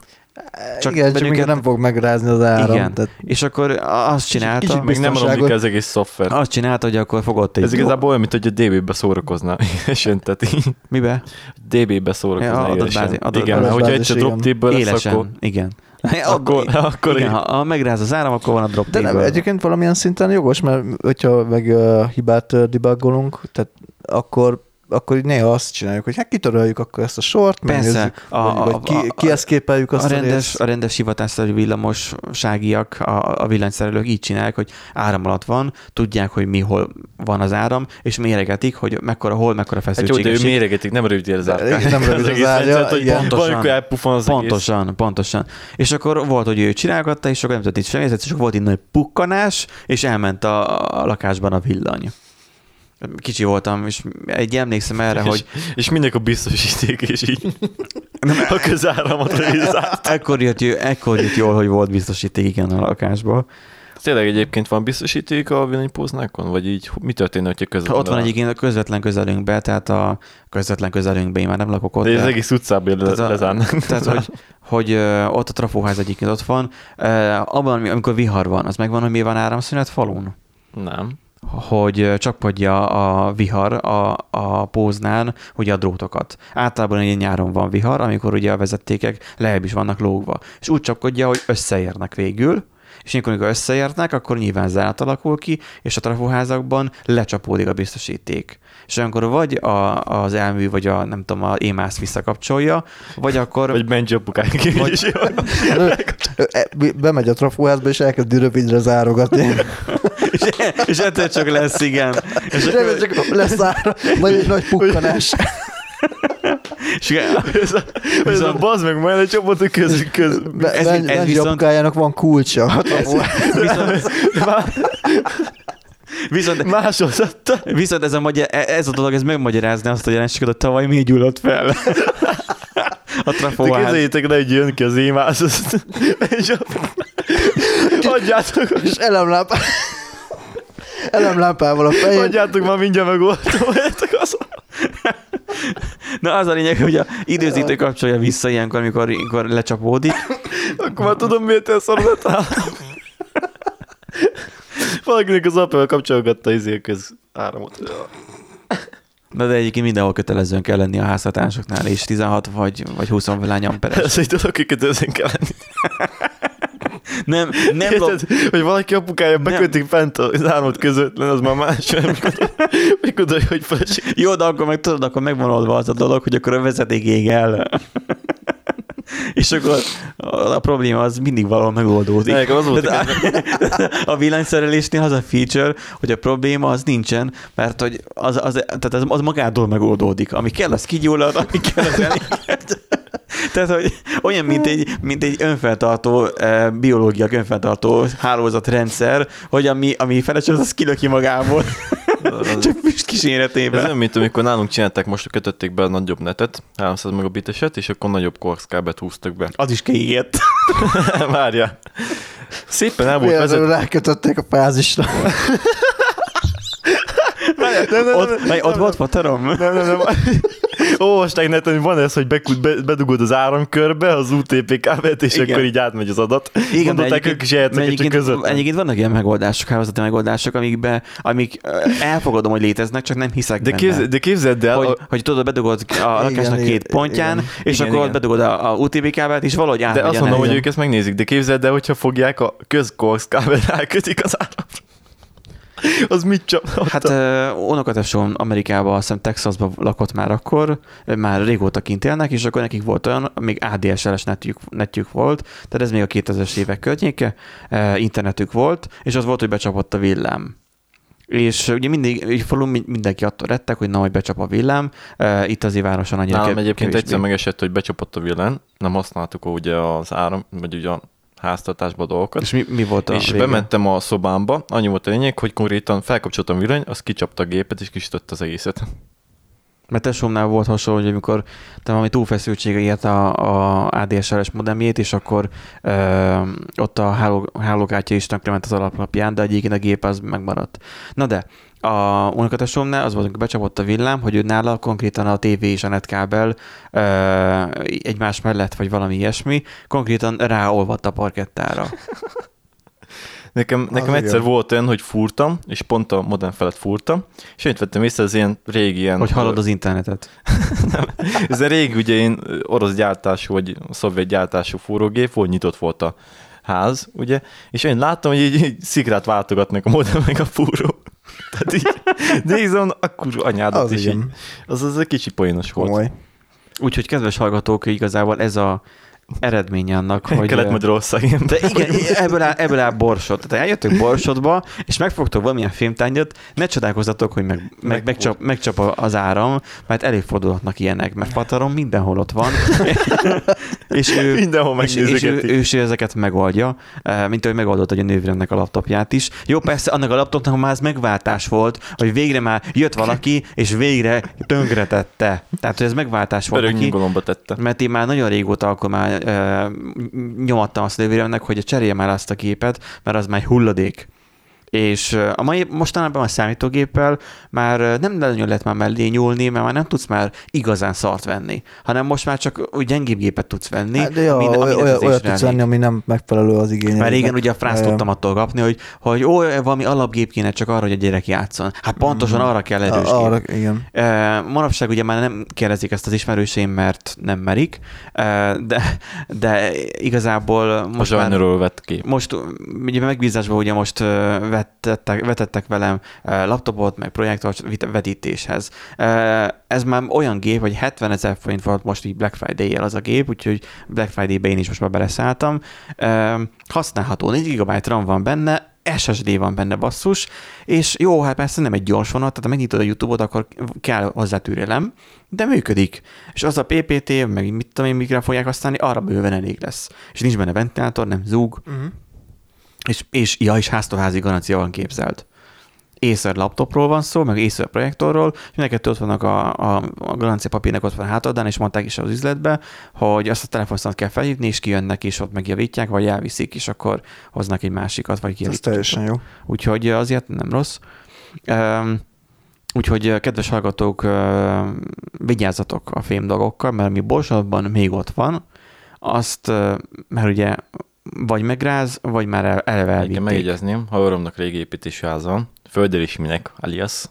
Csak igen, csak még nem fog megrázni az áram. Igen. Tehát És akkor azt csinálta, kicsit Még nem romlik ez egész szoftver. azt csinálta, hogy akkor fogott egy... Ez igazából olyan, mint hogy a DB-be szórakoznál. (laughs) Élesen, tehát így Mibe? DB-be szórakoznál Ja, élesen. adatbázis- adat- Igen, mert hogyha egyszer drop igen. tépből lesz, (laughs) akkor, igen. akkor, akkor igen, így- ha, ha megráz az áram, akkor van a drop De nem, egyébként valamilyen szinten jogos, mert hogyha meg uh, hibát uh, debugolunk, tehát akkor akkor így néha azt csináljuk, hogy hát kitöröljük akkor ezt a sort, Persze. megnézzük, A- vagy, vagy a- ki, a- kieszképeljük azt a a, rendes, részt. a rendes hivatásszerű villamosságiak, a, a villanyszerelők így csinálják, hogy áram alatt van, tudják, hogy mi hol van az áram, és méregetik, hogy mekkora, hol, mekkora Hát jó, de ő méregetik, nem rövid az árkány. Nem rövid Az árja, pontosan, az egész. Pontosan, pontosan. És akkor volt, hogy ő csinálgatta, és akkor nem történt semmi, és akkor volt egy nagy pukkanás, és elment a, a lakásban a villany. Kicsi voltam, és egy emlékszem erre, és, hogy és mindenki a biztosíték, és így a közáramat realizált. ekkor jött, ekkor jött jól, hogy volt biztosíték igen a lakásban. Tényleg egyébként van biztosíték a villanypóznákon? Vagy így mi történne, hogyha közben? Ott van egyébként a közvetlen közelünkben, tehát a közvetlen közelünkben, én már nem lakok ott. De de- egész utcában le, Tehát, a, lezárnak. tehát hogy, hogy ott a trafóház egyébként ott van. Abban, ami- amikor vihar van, az megvan, hogy mi van áramszünet falun? Nem. Hogy csapkodja a vihar a, a póznán ugye a drótokat. Általában ugye nyáron van vihar, amikor ugye a vezetékek lejjebb is vannak lógva. És úgy csapkodja, hogy összeérnek végül, és amikor amikor összeérnek, akkor nyilván zárat alakul ki, és a trafóházakban lecsapódik a biztosíték. És olyankor vagy a, az elmű, vagy a nem tudom, a émász visszakapcsolja, vagy akkor... Vagy Benji apukánk Vagy- is. E, Bemegy a trafuházba, és elkezdi rövidre zárogatni. és, és ettől csak lesz, igen. És, És egyszer csak leszáll, nagy, nagy pukkanás. és, Ez a, ez a bazd meg, majd egy csoport a köz, köz. Be- Ez- Ben- ez Benji viszont- apukájának van kulcsa. a viszont, viszont, Másodszattal. Viszont ez a, magyar, ez a dolog, ez megmagyarázná azt a jelenséget, hogy tavaly mi gyulladt fel. A De trafóház. képzeljétek le, hogy jön ki az émász, azt, és a... Adjátok, És elemlámpa... Elemlámpával a fején. adjátok már mindjárt megoldom, az. Na az a lényeg, hogy a időzítő kapcsolja vissza ilyenkor, amikor, amikor lecsapódik. Akkor már tudom, miért elszorodat áll. Valakinek az apja kapcsolgatta izé a köz áramot. Na de egyébként mindenhol kötelezően kell lenni a háztartásoknál, és 16 vagy, vagy 20 valány amperes. Ez egy dolog, akiket ezen kell lenni. Nem, nem lop, Érted, hogy valaki apukája bekötik fent az áramot közvetlen, az már más, mikor, mikor hogy feleség. jó, de akkor meg tudod, akkor megvan oldva az a dolog, hogy akkor a vezeték ég el. És akkor a probléma az mindig valahol megoldódik. Nekem az volt a, (laughs) a villanyszerelésnél az a feature, hogy a probléma az nincsen, mert hogy az, az, tehát az, az magától megoldódik. Ami kell, az kigyullad, ami kell, az eléged. (laughs) Tehát, hogy olyan, mint egy, mint egy önfeltartó, eh, biológiak önfeltartó hálózatrendszer, hogy ami, ami feleség, az kilöki magából. (laughs) Csak füst Ez kíséretében. nem, mint amikor nálunk csinálták, most kötötték be a nagyobb netet, 300 megabiteset, és akkor nagyobb korszkábet húztak be. Az is kiégett. (laughs) Várja. Szépen el volt vezetve. rákötötték a fázisra. Nem, nem, ott, nem, ott volt fotorom. Nem, nem, nem. Olvasták neten, hogy van ez, hogy bekut, be, bedugod az áramkörbe az UTP kábelt, és Igen. akkor így átmegy az adat. Igen, Mondották ők is játszak, csak között. egyébként vannak ilyen megoldások, hálózati megoldások, amikbe, amik elfogadom, hogy léteznek, csak nem hiszek De, benne. képz, de képzeld el, hogy, a, hogy tudod, bedugod a lakásnak két pontján, igen. és Igen, akkor ott igen. bedugod a, a UTB kábelt, és valahogy de átmegy azt a mondom, hogy ők ezt megnézik, de képzeld el, hogyha fogják a közkorszkábel rákötik az áramra. (laughs) Az mit csap? Hát uh, unokatesóm Amerikában, azt hiszem Texasban lakott már akkor, ö, már régóta kint élnek, és akkor nekik volt olyan, még ADSL-es netjük, netjük volt, tehát ez még a 2000-es évek környéke, uh, internetük volt, és az volt, hogy becsapott a villám. És ugye mindig, így falun mind- mindenki attól rettek, hogy na, hogy becsap a villám. Uh, itt azért városan annyira Nálam kev- egyébként kevésbé. egyszer megesett, hogy becsapott a villany, nem használtuk ugye az áram, vagy ugye a háztartásba dolgokat. És mi, mi volt a és vége? bementem a szobámba, annyi volt a lényeg, hogy konkrétan felkapcsoltam villany, az kicsapta a gépet, és kisütött az egészet. Mert tesómnál volt hasonló, hogy amikor te valami túlfeszültsége ért a, a ADSL-es modemjét, és akkor ö, ott a háló, hálókártya is tönkrement az alaplapján, de egyébként a gép az megmaradt. Na de, a unokatesómnál az volt, becsapott a villám, hogy ő nála konkrétan a TV és a netkábel ö, egymás mellett, vagy valami ilyesmi, konkrétan ráolvadt a parkettára. Nekem, (laughs) nekem Az egyszer igen. volt olyan, hogy fúrtam, és pont a modem felett fúrtam, és én vettem észre, az ilyen régi ilyen... hogy hallod az internetet. (laughs) Ez a régi, ugye én orosz gyártású, vagy szovjet gyártású fúrógép, volt nyitott volt a ház, ugye, és én láttam, hogy így, így szikrát váltogatnak a modem meg a fúró. Tehát így nézem, a kurva anyádat Az is így. igen. Az, az egy kicsi poénos volt. Komoly. Úgyhogy kedves hallgatók, igazából ez a eredménye annak, hogy... Kelet-Magyarország. De igen, ebből áll, ebből áll borsod. Tehát eljöttök borsodba, és megfogtok valamilyen filmtányat, ne csodálkozzatok, hogy meg, meg, Meg- megcsap, megcsap az áram, mert előfordulhatnak ilyenek, mert Pataron mindenhol ott van. (laughs) és ő, Mindenhol és, és ő, ő, is ezeket megoldja, eh, mint ahogy megoldott hogy a nővéremnek a laptopját is. Jó, persze, annak a laptopnak már ez megváltás volt, hogy végre már jött valaki, és végre tönkretette. Tehát, hogy ez megváltás volt neki. Tette. Mert én már nagyon régóta akkor már e, nyomattam azt nővéremnek, hogy cserélje már azt a gépet, mert az már hulladék. És a mai, mostanában a számítógéppel már nem nagyon lehet már mellé nyúlni, mert már nem tudsz már igazán szart venni, hanem most már csak úgy gyengébb gépet tudsz venni. Hát, de ja, ami- ami oly- olyat, olyat tudsz elég. venni, ami nem megfelelő az igényeknek. Mert régen ugye a frászt tudtam attól kapni, hogy, hogy ó, valami alapgép kéne csak arra, hogy a gyerek játszon. Hát pontosan arra kell erős A- gép. Arra, igen. Manapság ugye már nem kérdezik ezt az ismerőseim, mert nem merik, de, de igazából Most most már, vett ki. most ugye megbízásban ugye most vettettek, vetettek velem laptopot, meg projektort vetítéshez. Ez már olyan gép, hogy 70 ezer forint volt most így Black Friday-jel az a gép, úgyhogy Black Friday-be én is most már beleszálltam. Használható, 4 GB RAM van benne, SSD van benne basszus, és jó, hát persze nem egy gyors vonat, tehát ha megnyitod a YouTube-ot, akkor kell hozzá türelem, de működik. És az a PPT, meg mit tudom én, mikre fogják használni, arra bőven elég lesz. És nincs benne ventilátor, nem zúg, Uh-huh. És, és ja, és háztóházi garancia van képzelt. Acer laptopról van szó, meg Acer projektorról, és kettő ott vannak a, a, a garancia papírnak ott van a hátoldán, és mondták is az üzletbe, hogy azt a telefonszámot kell felhívni, és kijönnek, és ott megjavítják, vagy elviszik, és akkor hoznak egy másikat, vagy Ez kijavítanak. teljesen jó. Úgyhogy azért nem rossz. Um, úgyhogy kedves hallgatók, uh, vigyázzatok a fém dolgokkal, mert ami borsodban még ott van, azt, uh, mert ugye vagy megráz, vagy már el, eleve Igen, elvitték. megjegyezném, ha orromnak régi építésű háza van, földér is minek, alias.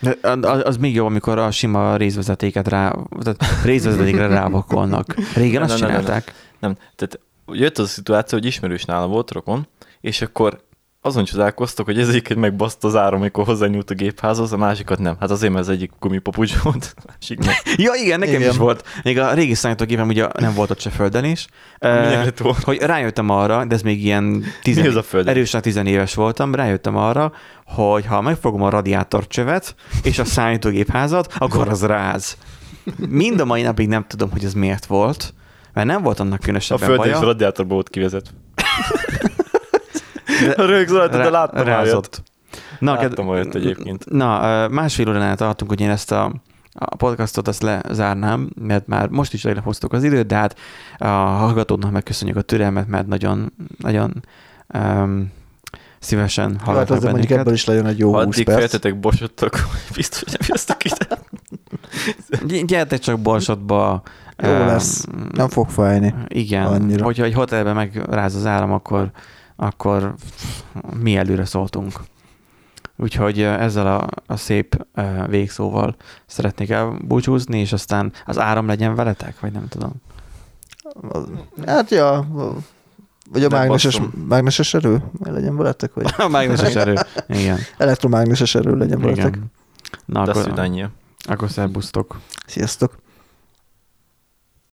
De Az, az még jó, amikor a sima részvezetéket rá, tehát részvezetékre (laughs) rávakolnak. Régen azt Ne, ne, ne, ne. csinálták. Nem, tehát jött az a szituáció, hogy ismerős nálam volt rokon, és akkor azon csodálkoztak, hogy ez egyiket megbaszta az áram, amikor hozzányúlt a gépházhoz, a másikat nem. Hát azért, mert az egyik gumipapucs volt, a másik nem. Ja, igen, nekem Igen. is volt. Még a régi számítógépem ugye nem volt ott se földön is. Volna? hogy rájöttem arra, de ez még ilyen tizen, Mi az a földön? erősen tizenéves voltam, rájöttem arra, hogy ha megfogom a radiátorcsövet és a számítógépházat, akkor az ráz. Mind a mai napig nem tudom, hogy ez miért volt, mert nem volt annak A különösebben földér is a baja. radiátorba volt kivezet. (laughs) De- A rögzön rajta, de láttam rázott. Na, Láttam olyat egyébként. Na, másfél óránál tartunk, hogy én ezt a, a podcastot azt lezárnám, mert már most is lehoztuk az időt, de hát a hallgatóknak megköszönjük a türelmet, mert nagyon, nagyon um, szívesen Hát hallgatnak azért mondjuk ebből is legyen egy jó Ha 20 addig perc. feltetek bosottak, (laughs) biztos, hogy nem jöztök ide. Gy- Gyertek csak Borsodba. Jó Öm, lesz. Nem fog fájni. Igen, Annyira. hogyha egy hotelben megráz az áram, akkor, akkor mi előre szóltunk. Úgyhogy ezzel a, a szép végszóval szeretnék elbúcsúzni, és aztán az áram legyen veletek, vagy nem tudom. Hát ja, vagy a mágneses, mágneses erő legyen veletek, vagy (laughs) A mágneses erő. Igen. elektromágneses erő legyen veletek. Igen. Na, De akkor, azt annyi. akkor szerbusztok. Sziasztok!